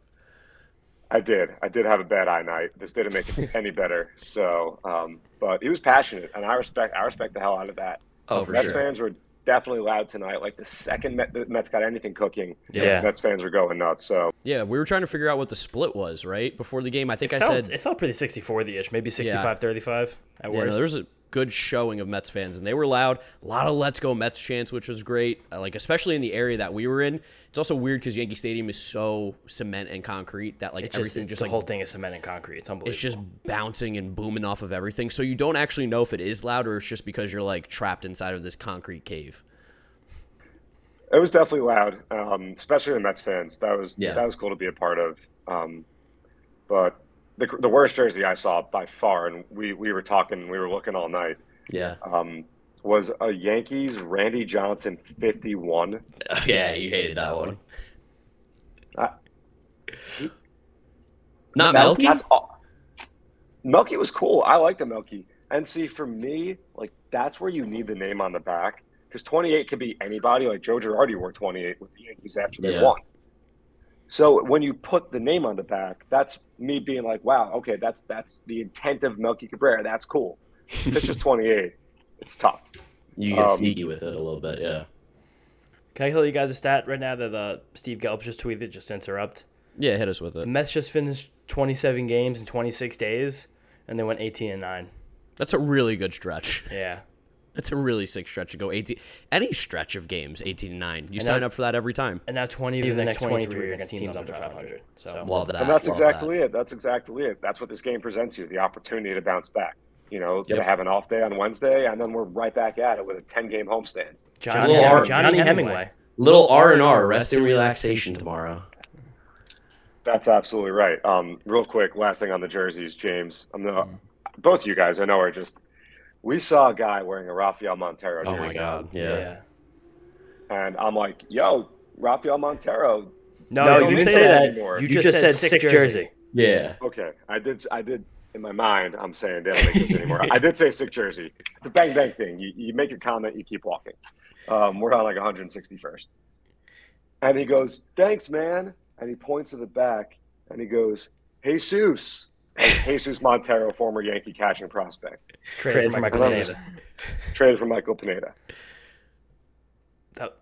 I did. I did have a bad eye night. This didn't make it any better. So, um, but he was passionate, and I respect. I respect the hell out of that. Oh, for Mets sure. fans were definitely loud tonight. Like the second Met, the Mets got anything cooking, Yeah. Mets fans were going nuts. So yeah we were trying to figure out what the split was right before the game I think It I felt, said it felt pretty 60 the ish, maybe 65 35 at Yeah, no, worst. there was a good showing of Mets fans, and they were loud. A lot of "Let's Go Mets" chants, which was great. Uh, Like especially in the area that we were in. It's also weird because Yankee Stadium is so cement and concrete that like It's everything it's just the like whole thing is cement and concrete. It's unbelievable. it's just bouncing and booming off of everything. So you don't actually know if it is loud or it's just because you're like trapped inside of this concrete cave. it was definitely loud, um, especially the Mets fans. That was Yeah. that was cool to be a part of. Um, but the the worst jersey I saw by far, and we we were talking, we were looking all night. Yeah. um, was a Yankees Randy Johnson 51. yeah, you hated that one. Uh, Not That's- Melky? That's all. Melky was cool. I like the Melky. And see, for me, like that's where you need the name on the back because 28 could be anybody. Like Joe Girardi wore 28 with the Yankees after they Yeah. won. So when you put the name on the back, that's me being like, wow, okay, that's that's the intent of Melky Cabrera. That's cool. If it's just 28. It's tough. You get Um, sneaky with it a little bit, yeah. Can I tell you guys a stat right now that uh, Steve Gelb just tweeted? Just to interrupt. Yeah, hit us with The it. Mets just finished 27 games in 26 days, and they went 18 and nine. That's a really good stretch. Yeah. That's a really sick stretch to go 18. Any stretch of games, 18 and 9. You sign that- up for that every time. And now 20 of the next 23 are against teams under 500. So Love that. And that's love exactly that. it. That's exactly it. That's what this game presents you the opportunity to bounce back. You know, Yep. to have an off day on Wednesday, and then we're right back at it with a 10 game homestand. Johnny, Little R- Johnny, Hemingway. Little R&R, rest and relaxation tomorrow. That's absolutely right. Um, real quick, last thing on the jerseys, James. I'm gonna, both you guys I know are just. We saw a guy wearing a Rafael Montero jersey. Oh jersey, my god. Yeah. Yeah. and I'm like, "Yo, Rafael Montero." No, No, you didn't say say that that. anymore. You, just, said sick jersey. Yeah. Okay, I did. I did. In my mind, I'm saying they don't make this anymore. I did say sick jersey. It's a bang bang thing. You, you make your comment, you keep walking. Um, we're on like 161st, and he goes, "Thanks, man," and he points to the back, and he goes, "Jesus." Like Jesus Montero, former Yankee catching prospect. Traded for Michael Pineda. Pineda. Traded for Michael Pineda. That-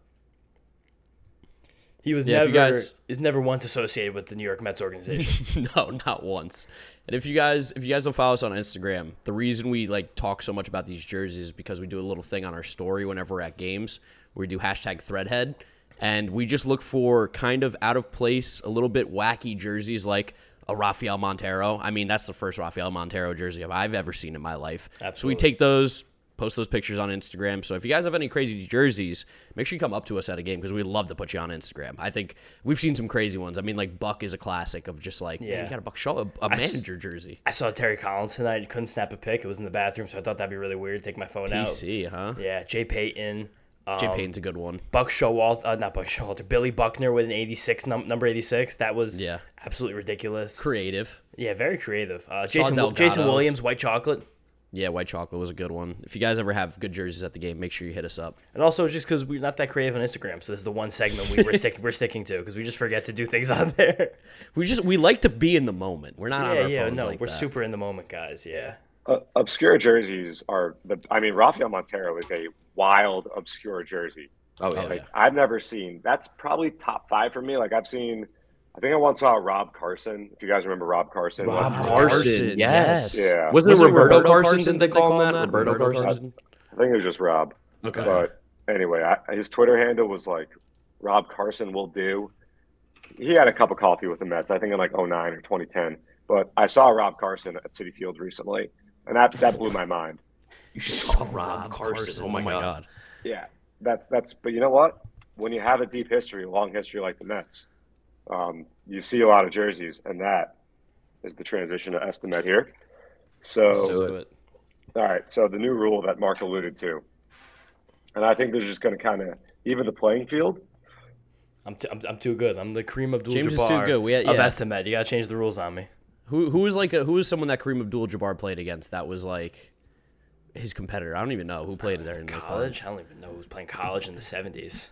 He was Yeah, never guys- is never once associated with the New York Mets organization. no, not once. And if you guys if you guys don't follow us on Instagram, the reason we like talk so much about these jerseys is because we do a little thing on our story whenever we're at games we do hashtag threadhead and we just look for kind of out of place, a little bit wacky jerseys like a Rafael Montero. I mean, that's the first Rafael Montero jersey I've ever seen in my life. So we take those, post those pictures on Instagram. So if you guys have any crazy jerseys, make sure you come up to us at a game because we'd love to put you on Instagram. I think we've seen some crazy ones. I mean, like Buck is a classic of just like, yeah, you got a Buck Shaw, a manager jersey. I saw Terry Collins tonight. Couldn't snap a pic. It was in the bathroom, so I thought that'd be really weird. to Take my phone out. TC, huh? Yeah, Jay Payton. Um, Jay Payton's a good one. Buck Showalter, uh, not Buck Showalter, Billy Buckner with an 86, num- number 86. That was Yeah. absolutely ridiculous. Creative. yeah, very creative. Uh, Jason, Delgado. Jason Williams, White Chocolate. Yeah, white chocolate was a good one. If you guys ever have good jerseys at the game, make sure you hit us up. And also just because we're not that creative on Instagram, so this is the one segment we, we're, stick, we're sticking to because we just forget to do things on there. We just we like to be in the moment. We're not on yeah, our yeah, phones no, like we're that. super in the moment, guys. Yeah. Uh, obscure jerseys are the. I mean, Rafael Montero is a wild obscure jersey. Oh yeah, Like yeah. I've never seen. That's probably top five for me. Like I've seen. I think I once saw Rob Carson. If you guys remember Rob Carson, Rob Like, Carson, yes. Yeah. Wasn't, Wasn't it Roberto, Roberto Carson? Carson, Did they call him that? Roberto Carson. I think it was just Rob. Okay. But anyway, I, his Twitter handle was like Rob Carson will do. He had a cup of coffee with the Mets, I think in like 09 or 2010. But I saw Rob Carson at Citi Field recently, and that that blew my mind. You saw Rob Carson. Oh my god. Yeah, that's that's. But you know what? When you have a deep history, a long history like the Mets, um, you see a lot of jerseys, and that is the transition to estimate here. So, Let's do it. all right. So the new rule that Mark alluded to, and I think they're just going to kind of even the playing field. I'm, t- I'm, I'm too good. I'm the Kareem Abdul James is Jabbar too good. We had- of yeah. Estimed. You gotta change the rules on me. Who who was like a, who was someone that Kareem Abdul-Jabbar played against that was like his competitor? I don't even know who played there in College? I don't even know who was playing college in the 70s.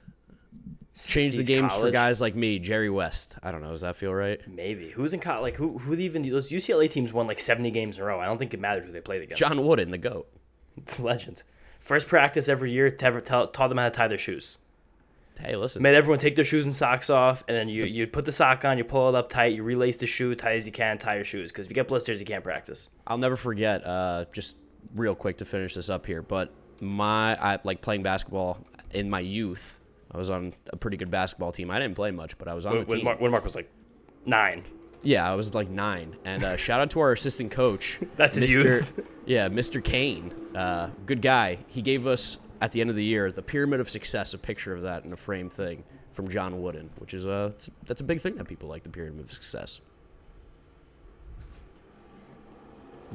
Change the 60s games for guys like me, Jerry West. I don't know. Does that feel right? Maybe. Who's in college? Like, who who even. Those UCLA teams won like 70 games in a row. I don't think it mattered who they played against. John Wooden, the goat. It's legend. First practice every year, t- tell, taught them how to tie their shoes. Hey, listen. Made everyone take their shoes and socks off, and then you you put the sock on, you pull it up tight, you relace the shoe tight as you can, tie your shoes. Because if you get blisters, you can't practice. I'll never forget. Uh, just real quick to finish this up here, but my I like playing basketball in my youth. I was on a pretty good basketball team. I didn't play much, but I was on When, the when, team. Mark, when Mark was like nine. Yeah, I was like nine. And uh, shout out to our assistant coach. That's his Mr. youth. Yeah, Mr. Kane. Uh, good guy. He gave us at the end of the year the pyramid of success, a picture of that in a frame thing from John Wooden, which is a that's a big thing that people like the pyramid of success.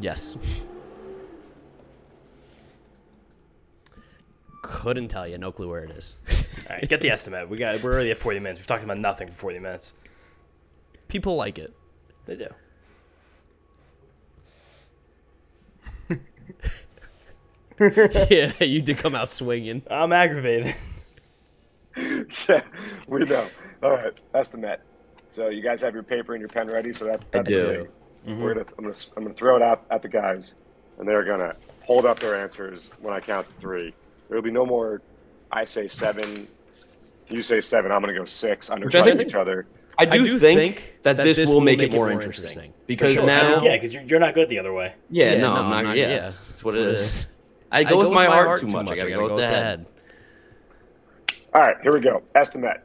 Yes. Couldn't tell you. No clue where it is. All right, get the estimate. We got we're already at 40 minutes. We've talked about nothing for 40 minutes. People like it. They do. yeah, you did come out swinging. I'm aggravated. yeah, we know. All right, estimate. So you guys have your paper and your pen ready. So that, that's do. the mm-hmm. thing. We're gonna, I'm gonna I'm gonna throw it out at the guys, and they're gonna hold up their answers when I count to three. There'll be no more. I say seven. You say seven. I'm gonna go six. I Undercutting each other. I do, think, that, this, will make, it more interesting, because Sure. now, yeah, because you're, you're not good the other way. yeah, no, I'm not. Yeah, that's what it is. I go with my heart too much. I gotta go with the head. All right, here we go. Estimate.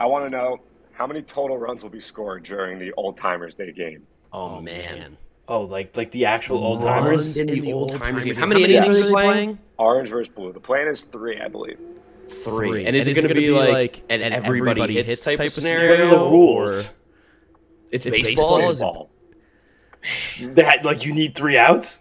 I want to know how many total runs will be scored during the Old Timers Day game. Oh man, Oh, like like the actual old timers. in the old timers. How many innings are they playing? Orange versus blue. The plan is three, I believe. Three. And is it going to be like an everybody hits type of scenario? What are the rules? or- It's, baseball, baseball. is it? Ball. That like you need three outs.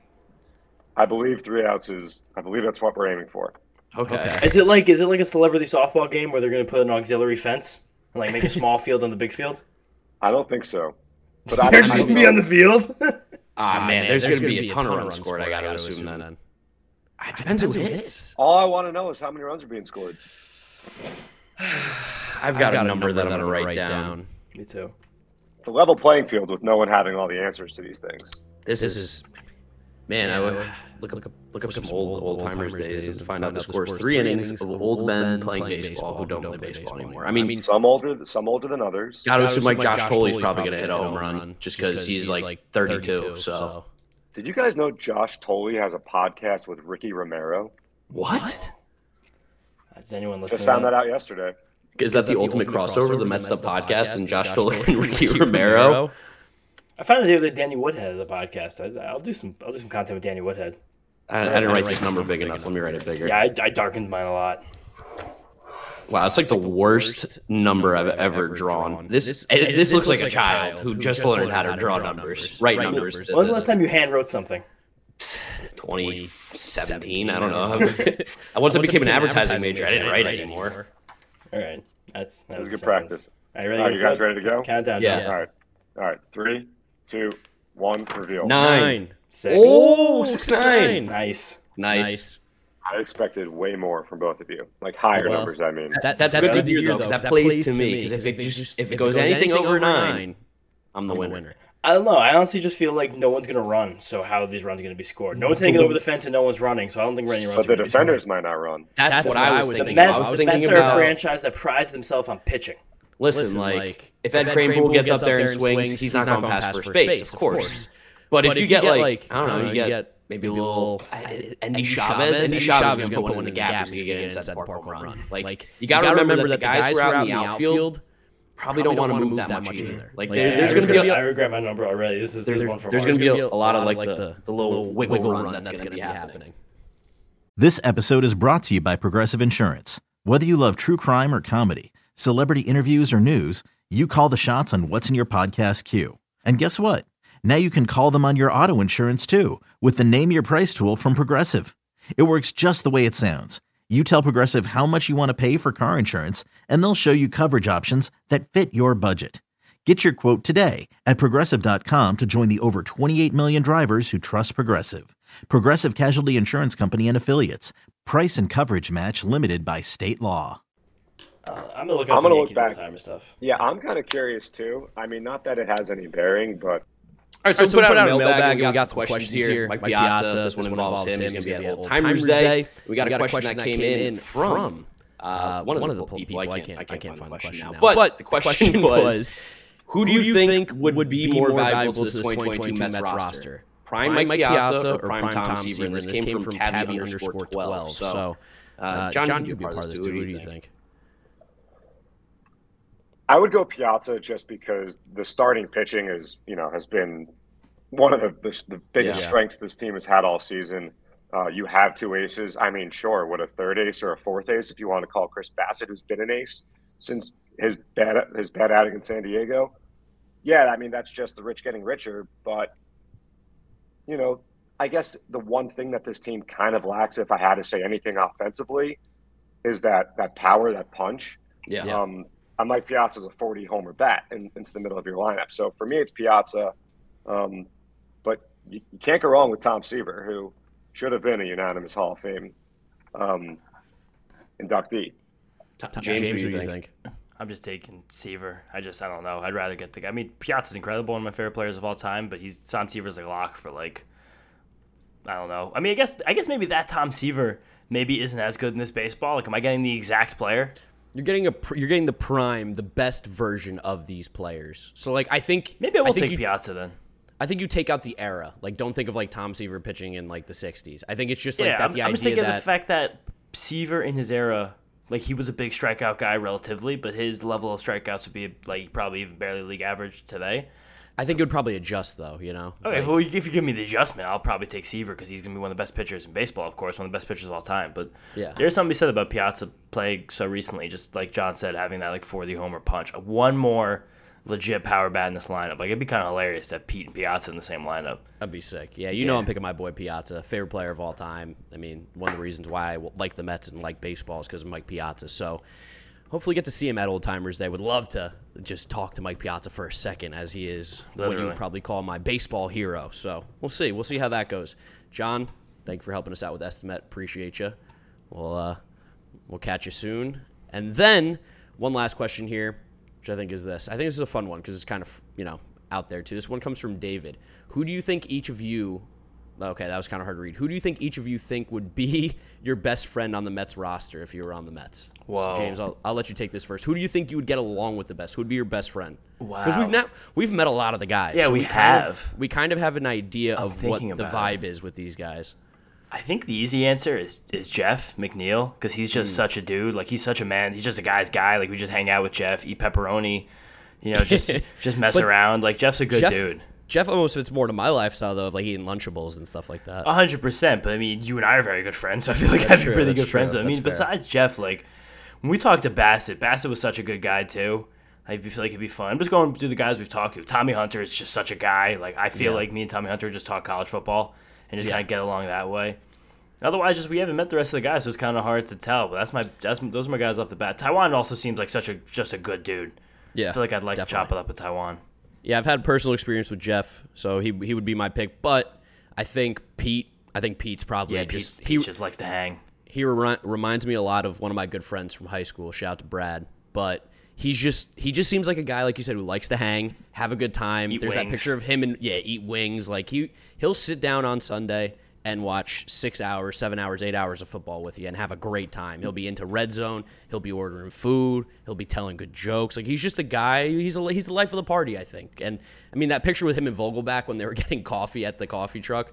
I believe three outs is. I believe that's what we're aiming for. Okay. Is it like is it like a celebrity softball game where they're going to put an auxiliary fence and like make a small field on the big field? I don't think so. But I They're don't, just going to be on the field. Ah man, there's, going to be a ton, of runs scored. I gotta assume then. It depends who hits. All I want to know is how many runs are being scored. I've got, a number that I'm gonna write down. Me too. It's a level playing field with no one having all the answers to these things. This is, man. I would look up look up some old old timers days and find out the scores three innings of old men playing baseball who don't play baseball anymore. I mean, Some older, some older than others. gotta assume like Josh Thole's probably gonna hit a home run just because he's like 32. So Did you guys know Josh Thole has a podcast with Ricky Romero? what? Does anyone listen? Just found that out yesterday. Is that the ultimate crossover? The Mets Up podcast and Josh Thole and Ricky Romero. I found out the other day Danny Woodhead has a podcast. I, I'll do some. I'll do some content with Danny Woodhead. I, I didn't write this number big enough. Let me write it bigger. Yeah, I, I darkened mine a lot. Wow, it's like the worst number I've ever drawn. This eh, this looks like a child who just learned how to draw numbers, write numbers. When was the last time you hand wrote something? 2017. I don't know. Once I became an advertising major, I didn't write anymore. All right, that's that was was good practice. All right, ready? All right, to you go? guys ready to go? Count it down. Yeah. All right. All right. Three, two, one, reveal. Nine. Six. Oh, six nine. Nice. Nice. I expected way more from both of you. Like higher Well, numbers, I mean. That, That's, that's good to hear though, because that plays to me. 'cause if it just if it goes anything over nine, I'm the winner. I don't know. I honestly just feel like no one's gonna run. So how are these runs gonna be scored? No one's taking over the fence and no one's running. So I don't think any runs. But are the gonna be scored. defenders might not run. That's, what, I was The thinking. Mets, I was the thinking Mets are a franchise that prides themselves on pitching. Listen, like if Ed Kramer gets up there and swings, he's not going to pass first base, of course. But if you get like I don't know, you get maybe a little Endy Chavez, Endy Chavez is going to put one in the gap if you get inside the park home run. Like you got to remember that the guys who are out in the outfield probably don't want to move that much either. Like there- Yeah, there's going to be regret- I a regret my number already. This is there's, one for there's going to be a, a lot of like the, the little wiggle run that's going to be happening. This episode is brought to you by Progressive Insurance. Whether you love true crime or comedy, celebrity interviews or news, you call the shots on what's in your podcast queue. And guess what? Now you can call them on your auto insurance too with the Name Your Price tool from Progressive. It works just the way it sounds. You tell Progressive how much you want to pay for car insurance, and they'll show you coverage options that fit your budget. Get your quote today at progressive.com to join the over 28 million drivers who trust Progressive. Progressive Casualty Insurance Company and Affiliates. Price and coverage match limited by state law. Uh, I'm gonna look I'm up some gonna look back. stuff. Yeah, I'm kind of curious too. I mean, not that it has any bearing, but All right, so, so we put out a mailbag, and we got some questions here. Mike Piazza, this one involves him. He's going to be at Old Timers Day. We got a question that came in from uh, one of the people. I can't, I can't find the question now. But the question was, who do you think would be more valuable to this 2022 Mets roster? Prime Mike Piazza or Prime Tom Seaver? And this came from Cavi underscore 12. So, uh, John, you'd be part of this too. What do you think? I would go Piazza just because the starting pitching is, you know, has been one of the the, the biggest Yeah. strengths this team has had all season. Uh, you have two aces. I mean, sure, what a third ace or a fourth ace, if you want to call Chris Bassitt, who's been an ace since his bad his bad outing in San Diego. Yeah, I mean that's just the rich getting richer. But you know, I guess the one thing that this team kind of lacks, if I had to say anything offensively, is that that power, that punch. Yeah. Um, I Mike Piazza's a 40 homer bat in, into the middle of your lineup. So for me, it's Piazza. Um, but you, you, can't go wrong with Tom Seaver, who should have been a unanimous Hall of Fame um, inductee. James, James, what do you think? I'm just taking Seaver. I just I don't know. I'd rather get the. I mean, Piazza's incredible, one of my favorite players of all time, but he's Tom Seaver's a lock for like. I don't know. I mean, I guess I guess maybe that Tom Seaver maybe isn't as good in this baseball. Like, am I getting the exact player? You're getting a you're getting the prime, the best version of these players. So like I think maybe I will I take you, Piazza then. I think you take out the era. Like don't think of like Tom Seaver pitching in like the '60s. I think it's just like yeah, that. I'm, the I'm just thinking that the fact that Seaver in his era, like he was a big strikeout guy relatively, but his level of strikeouts would be like probably even barely league average today. I think it would probably adjust though, you know. Okay, like, well, if you give me the adjustment, I'll probably take Seaver because he's gonna be one of the best pitchers in baseball, of course, one of the best pitchers of all time. But yeah, there's something to be said about Piazza playing so recently, just like John said, having that like 40 homer punch. Uh, one more legit power bat in this lineup. Like it'd be kind of hilarious to have Pete and Piazza in the same lineup. That'd be sick. Yeah, you yeah. know I'm picking my boy Piazza, favorite player of all time. I mean, one of the reasons why I like the Mets and like baseball is because of Mike Piazza. So hopefully get to see him at Old Timers Day. Would love to just talk to Mike Piazza for a second, as he is Literally. what you would probably call my baseball hero. So we'll see. We'll see how that goes. John, thank you for helping us out with Estimate. Appreciate you. We'll uh, we'll catch you soon. And then one last question here, which I think is this. I think this is a fun one because it's kind of you know out there too. This one comes from David. Who do you think each of you Okay, that was kind of hard to read. Who do you think each of you think would be your best friend on the Mets roster if you were on the Mets? Wow. So James, I'll, I'll let you take this first. Who do you think you would get along with the best? Who would be your best friend? Wow. Because we've not we've met a lot of the guys. Yeah, so we, we have. Of, we kind of have an idea I'm of what the vibe it. is with these guys. I think the easy answer is is Jeff McNeil because he's just mm. such a dude. Like he's such a man. He's just a guy's guy. Like we just hang out with Jeff, eat pepperoni, you know, just just mess around. Like Jeff's a good Jeff, dude. Jeff almost fits more to my lifestyle though, of like eating Lunchables and stuff like that. hundred percent. But I mean, you and I are very good friends, so I feel like I'd be really good friends. true. friends. I mean, fair. besides Jeff, like when we talked to Bassitt, Bassitt was such a good guy too. I feel like it'd be fun. I'm just going through the guys we've talked to. Tommy Hunter is just such a guy. Like I feel yeah. like me and Tommy Hunter just talk college football and just yeah. kind of get along that way. Otherwise, just we haven't met the rest of the guys, so it's kind of hard to tell. But that's my that's those are my guys off the bat. Taijuan also seems like such a just a good dude. Yeah, I feel like I'd like to chop it up with Taijuan. Yeah, I've had personal experience with Jeff, so he he would be my pick. But I think Pete. I think Pete's probably yeah, just Pete, he just likes to hang. He re- reminds me a lot of one of my good friends from high school. Shout out to Brad. But he's just he just seems like a guy like you said who likes to hang, have a good time. Eat There's wings. that picture of him and yeah, eat wings. Like he he'll sit down on Sunday and watch six hours, seven hours, eight hours of football with you and have a great time. He'll be into red zone. He'll be ordering food. He'll be telling good jokes. Like he's just a guy. He's a, he's the life of the party, I think. And I mean that picture with him and Vogelbach when they were getting coffee at the coffee truck.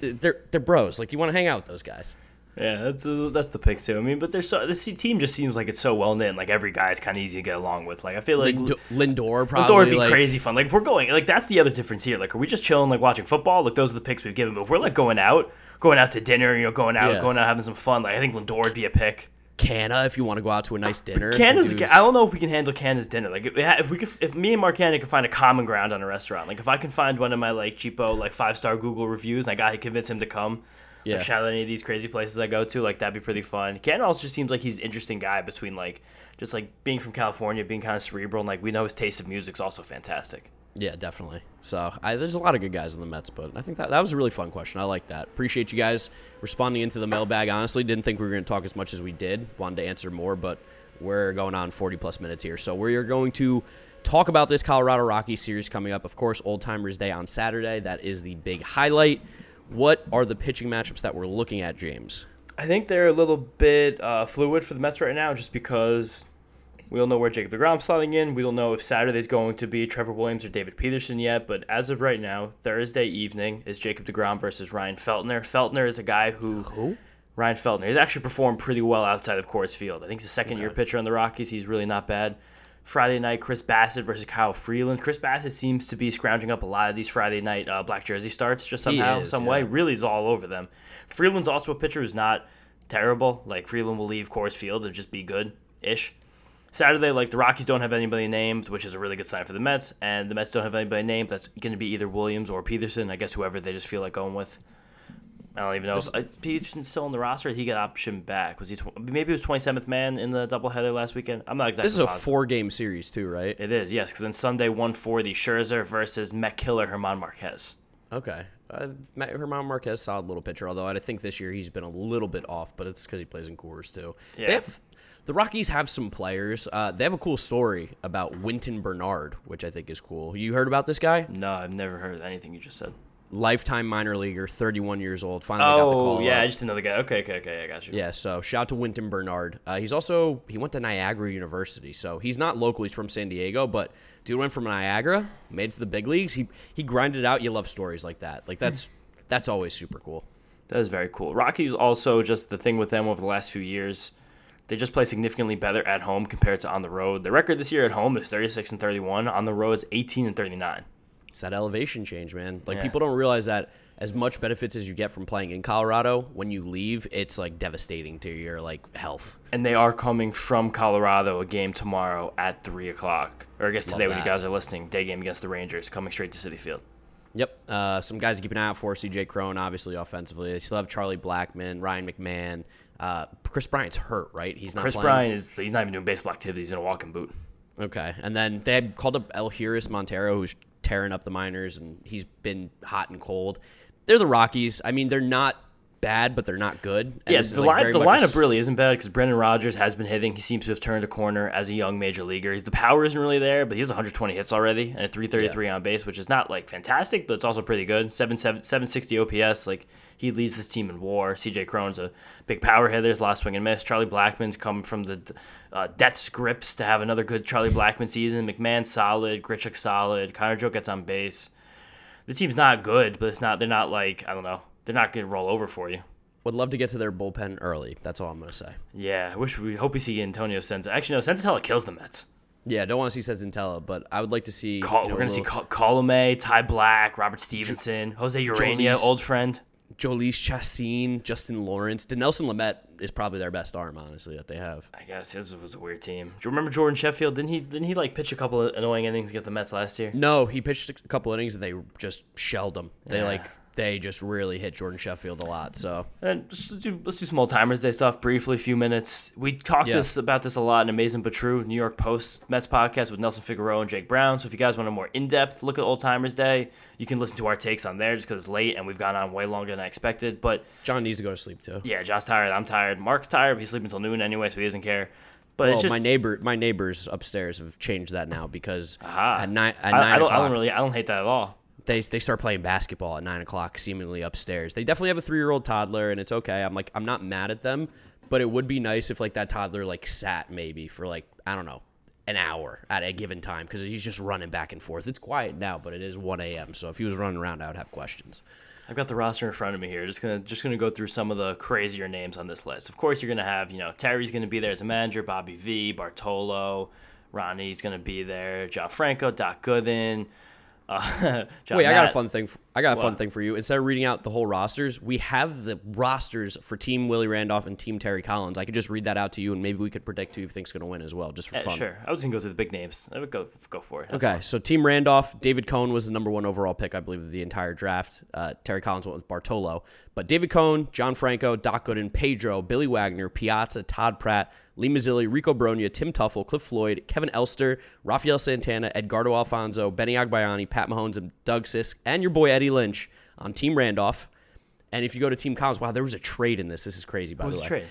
They're they're bros. Like you want to hang out with those guys. Yeah, that's uh, that's the pick too. I mean, but there's so this team just seems like it's so well knit. Like every guy's kind of easy to get along with. Like I feel like Lind- Lindor probably Lindor would be like, crazy fun. Like if we're going, like that's the other difference here. Like are we just chilling, like watching football? Like those are the picks we've given. But if we're like going out, going out to dinner, you know, going out, Yeah. going out having some fun. Like I think Lindor would be a pick. Canha if you want to go out to a nice dinner. Dude's- I don't know if we can handle Canha's dinner. Like if, we could, if me and Mark Canha could find a common ground on a restaurant. Like if I can find one of my like cheapo like five star Google reviews and I got to convince him to come. Yeah. Like, shout out any of these crazy places I go to. Like that'd be pretty fun. Ken also just seems like he's an interesting guy between like just like being from California, being kind of cerebral, and like we know his taste of music's also fantastic. Yeah, definitely. So I, there's a lot of good guys in the Mets, but I think that that was a really fun question. I like that. Appreciate you guys responding into the mailbag. Honestly, didn't think we were going to talk as much as we did. Wanted to answer more, but we're going on 40 plus minutes here. So we are going to talk about this Colorado Rockies series coming up. Of course, Old Timers Day on Saturday. That is the big highlight. What are the pitching matchups that we're looking at, James? I think they're a little bit uh, fluid for the Mets right now, just because we don't know where Jacob DeGrom's slotting in. We don't know if Saturday's going to be Trevor Williams or David Peterson yet. But as of right now, Thursday evening is Jacob DeGrom versus Ryan Feltner. Feltner is a guy who. Who? Ryan Feltner. He's actually performed pretty well outside of Coors Field. I think he's a second year pitcher on the Rockies. He's really not bad. Friday night, Chris Bassitt versus Kyle Freeland. Chris Bassitt seems to be scrounging up a lot of these Friday night uh, black jersey starts just somehow, is, some yeah. way. Really is all over them. Freeland's also a pitcher who's not terrible. Like Freeland will leave Coors Field and just be good ish. Saturday, like the Rockies don't have anybody named, which is a really good sign for the Mets, and the Mets don't have anybody named. That's going to be either Williams or Peterson. I guess whoever they just feel like going with. I don't even know if Peterson's still on the roster. He got optioned back. Was he? Tw- maybe he was 27th man in the doubleheader last weekend. I'm not exactly. This is a four-game series too, right? It is, yes. Because then Sunday, one for the Scherzer versus Met Killer Germán Marquez. Okay. Uh, Germán Marquez, solid little pitcher. Although I think this year he's been a little bit off, but it's because he plays in Coors too. Yeah. They have, the Rockies have some players. Uh, they have a cool story about Wynton Bernard, which I think is cool. You heard about this guy? No, I've never heard anything you just said. Lifetime minor leaguer, 31 years old. Finally got the Oh, call. yeah, up. Just the guy. Okay, okay, okay, I got you. Yeah, so shout out to Wynton Bernard. Uh, he's also he went to Niagara University, so he's not local. He's from San Diego, but dude went from Niagara, made it to the big leagues. He he grinded out. You love stories like that. Like that's that's always super cool. That is very cool. Rockies also just the thing with them over the last few years. They just play significantly better at home compared to on the road. The record this year at home is 36 and 31. On the road, it's 18 and 39. It's that elevation change, man. Like Yeah. people don't realize that as much benefits as you get from playing in Colorado, when you leave, it's like devastating to your like health. And they are coming from Colorado, a game tomorrow at 3 o'clock. Or I guess today when you guys are listening, day game against the Rangers, coming straight to Citi Field. Yep. Uh, some guys to keep an eye out for. CJ Cron, obviously offensively. They still have Charlie Blackmon, Ryan McMahon. Uh, Kris Bryant's hurt, right? He's not Chris playing. Bryan is he's not even doing baseball activities He's in a walking boot. Okay, and then they called up Elehuris Montero, who's tearing up the minors, and he's been hot and cold. They're the Rockies. I mean, they're not bad, but they're not good. And Yeah, the, like, line, the much a lineup really isn't bad because Brendan Rodgers has been hitting. He seems to have turned a corner as a young major leaguer. He's the power isn't really there, but he has 120 hits already and a 333 on base, which is not like fantastic, but it's also pretty good. 7, 7, 760 OPS. Like he leads this team in WAR. CJ Cron's a big power hitter. Lot of swing and miss. Charlie Blackmon's come from the uh, death scripts to have another good Charlie Blackmon season. McMahon solid, Grichuk solid. Connor Joe gets on base. This team's not good, but it's not. They're not like I don't know. They're not gonna roll over for you. Would love to get to their bullpen early. That's all I'm gonna say. Yeah, I wish we hope we see Antonio Senza. Actually, no, Senzatela kills the Mets. Yeah, don't want to see Senzatela, but I would like to see. Call, you know, we're gonna see Col- Colome, Ty Blach, Robert Stephenson, Jose Urena, Jhoulys. old friend. Jhoulys Chacín, Justin Lawrence, Dinelson Lamet is probably their best arm, honestly, that they have. I guess his was a weird team. Do you remember Jordan Sheffield? Didn't he? Didn't he like pitch a couple of annoying innings against the Mets last year? No, he pitched a couple of innings and they just shelled him. They Yeah. like they just really hit Jordan Sheffield a lot. So And let's do, let's do some old timers day stuff briefly, a few minutes. We talked Yeah. this about this a lot in Amazing But True, New York Post Mets podcast with Nelson Figueroa and Jake Brown. So if you guys want a more in depth look at old timers day, you can listen to our takes on there just because it's late and we've gone on way longer than I expected. But John needs to go to sleep too. yeah, John's tired. I'm tired. Mark's tired. He's sleeping until noon anyway, so he doesn't care. But Well, it's just my neighbor, my neighbors upstairs have changed that now because Aha. at at I, nine I don't, I don't really. I don't hate that at all. They they start playing basketball at nine o'clock, seemingly upstairs. They definitely have a three year old toddler, and it's okay. I'm like I'm not mad at them, but it would be nice if like that toddler like sat maybe for like I don't know an hour at a given time because he's just running back and forth. It's quiet now, but it is one a.m. So if he was running around, I would have questions. I've got the roster in front of me here. Just gonna just gonna go through some of the crazier names on this list. Of course, you're gonna have you know Terry's gonna be there as a manager, Bobby V, Bartolo, Ronnie's gonna be there, John Franco, Doc Gooden. Uh, John Wait, I got a fun thing. I got a fun thing for you. Instead of reading out the whole rosters, we have the rosters for Team Willie Randolph and Team Terry Collins. I could just read that out to you, and maybe we could predict who you think's going to win as well, just for Yeah, fun. sure. I was gonna go through the big names. I would go go for it. That's Okay, fine. so Team Randolph, David Cone was the number one overall pick, I believe, of the entire draft. Uh, Terry Collins went with Bartolo. But David Cone, John Franco, Doc Gooden, Pedro, Billy Wagner, Piazza, Todd Pratt, Lee Mazzilli, Rico Brogna, Tim Teufel, Cliff Floyd, Kevin Elster, Rafael Santana, Edgardo Alfonzo, Benny Agbayani, Pat Mahomes, and Doug Sisk, and your boy Eddie Lynch on Team Randolph. And if you go to Team Collins, wow, there was a trade in this. This is crazy, by What the way. trade?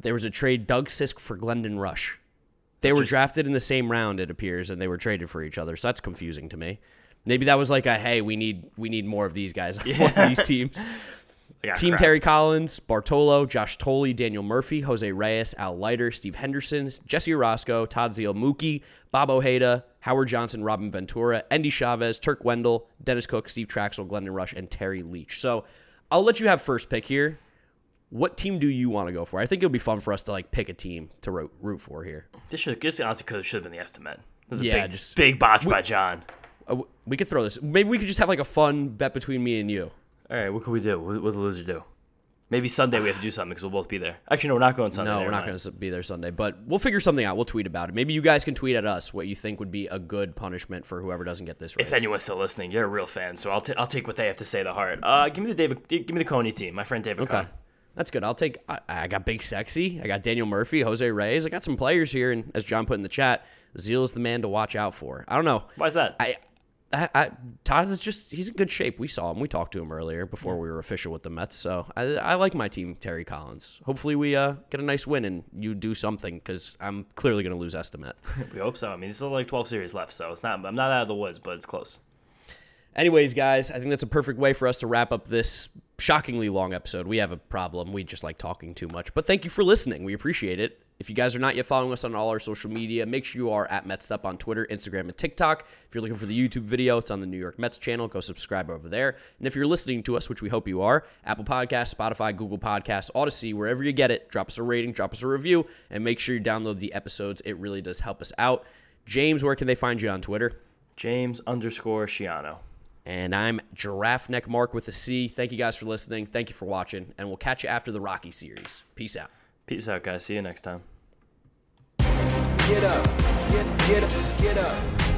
There was a trade, Doug Sisk for Glendon Rusch. They were is- drafted in the same round, it appears, and they were traded for each other. So that's confusing to me. Maybe that was like a hey, we need we need more of these guys on of these teams. Team crap. Terry Collins, Bartolo, Josh Thole, Daniel Murphy, Jose Reyes, Al Leiter, Steve Henderson, Jesse Orosco, Todd Zielmuki, Bob Ojeda, Howard Johnson, Robin Ventura, Endy Chavez, Turk Wendell, Dennis Cook, Steve Trachsel, Glendon Rusch, and Terry Leach. So I'll let you have first pick here. What team do you want to go for? I think it'll be fun for us to like pick a team to root, root for here. This should this honestly could should have been the estimate. This is a Yeah, big, just- big botch by John. Uh, we could throw this. Maybe we could just have like a fun bet between me and you. All right, what can we do? What, does the loser do? Maybe Sunday we have to do something because we'll both be there. Actually, no, we're not going Sunday. No, we're not going to be there Sunday, but we'll figure something out. We'll tweet about it. Maybe you guys can tweet at us what you think would be a good punishment for whoever doesn't get this right. If anyone's still listening, you're a real fan, so I'll, t- I'll take what they have to say to heart. Uh, give me the David, give me the Coney team. My friend David. Okay. That's good. I'll take. I, I, got Big Sexy. I got Daniel Murphy, Jose Reyes. I got some players here, and as John put in the chat, Zeile is the man to watch out for. I don't know. Why is that? I I, I, Todd is just he's in good shape. We saw him. We talked to him earlier before we were official with the Mets. So I, I like my team, Terry Collins. Hopefully we uh, get a nice win and you do something because I'm clearly going to lose estimate. we hope so. I mean, it's still like 12 series left, so it's not. I'm not out of the woods, but it's close. Anyways, guys, I think that's a perfect way for us to wrap up this shockingly long episode. We have a problem. We just like talking too much. But thank you for listening. We appreciate it. If you guys are not yet following us on all our social media, make sure you are at MetsUp on Twitter, Instagram, and TikTok. If you're looking for the YouTube video, it's on the New York Mets channel. Go subscribe over there. And if you're listening to us, which we hope you are, Apple Podcasts, Spotify, Google Podcasts, Audacy, wherever you get it, drop us a rating, drop us a review, and make sure you download the episodes. It really does help us out. James, where can they find you on Twitter? James underscore Shiano. And I'm Giraffe Neck Mark with a C. Thank you guys for listening. Thank you for watching. And we'll catch you after the Rocky series. Peace out. Peace out, guys. See you next time. Get up. Get, get up. Get up.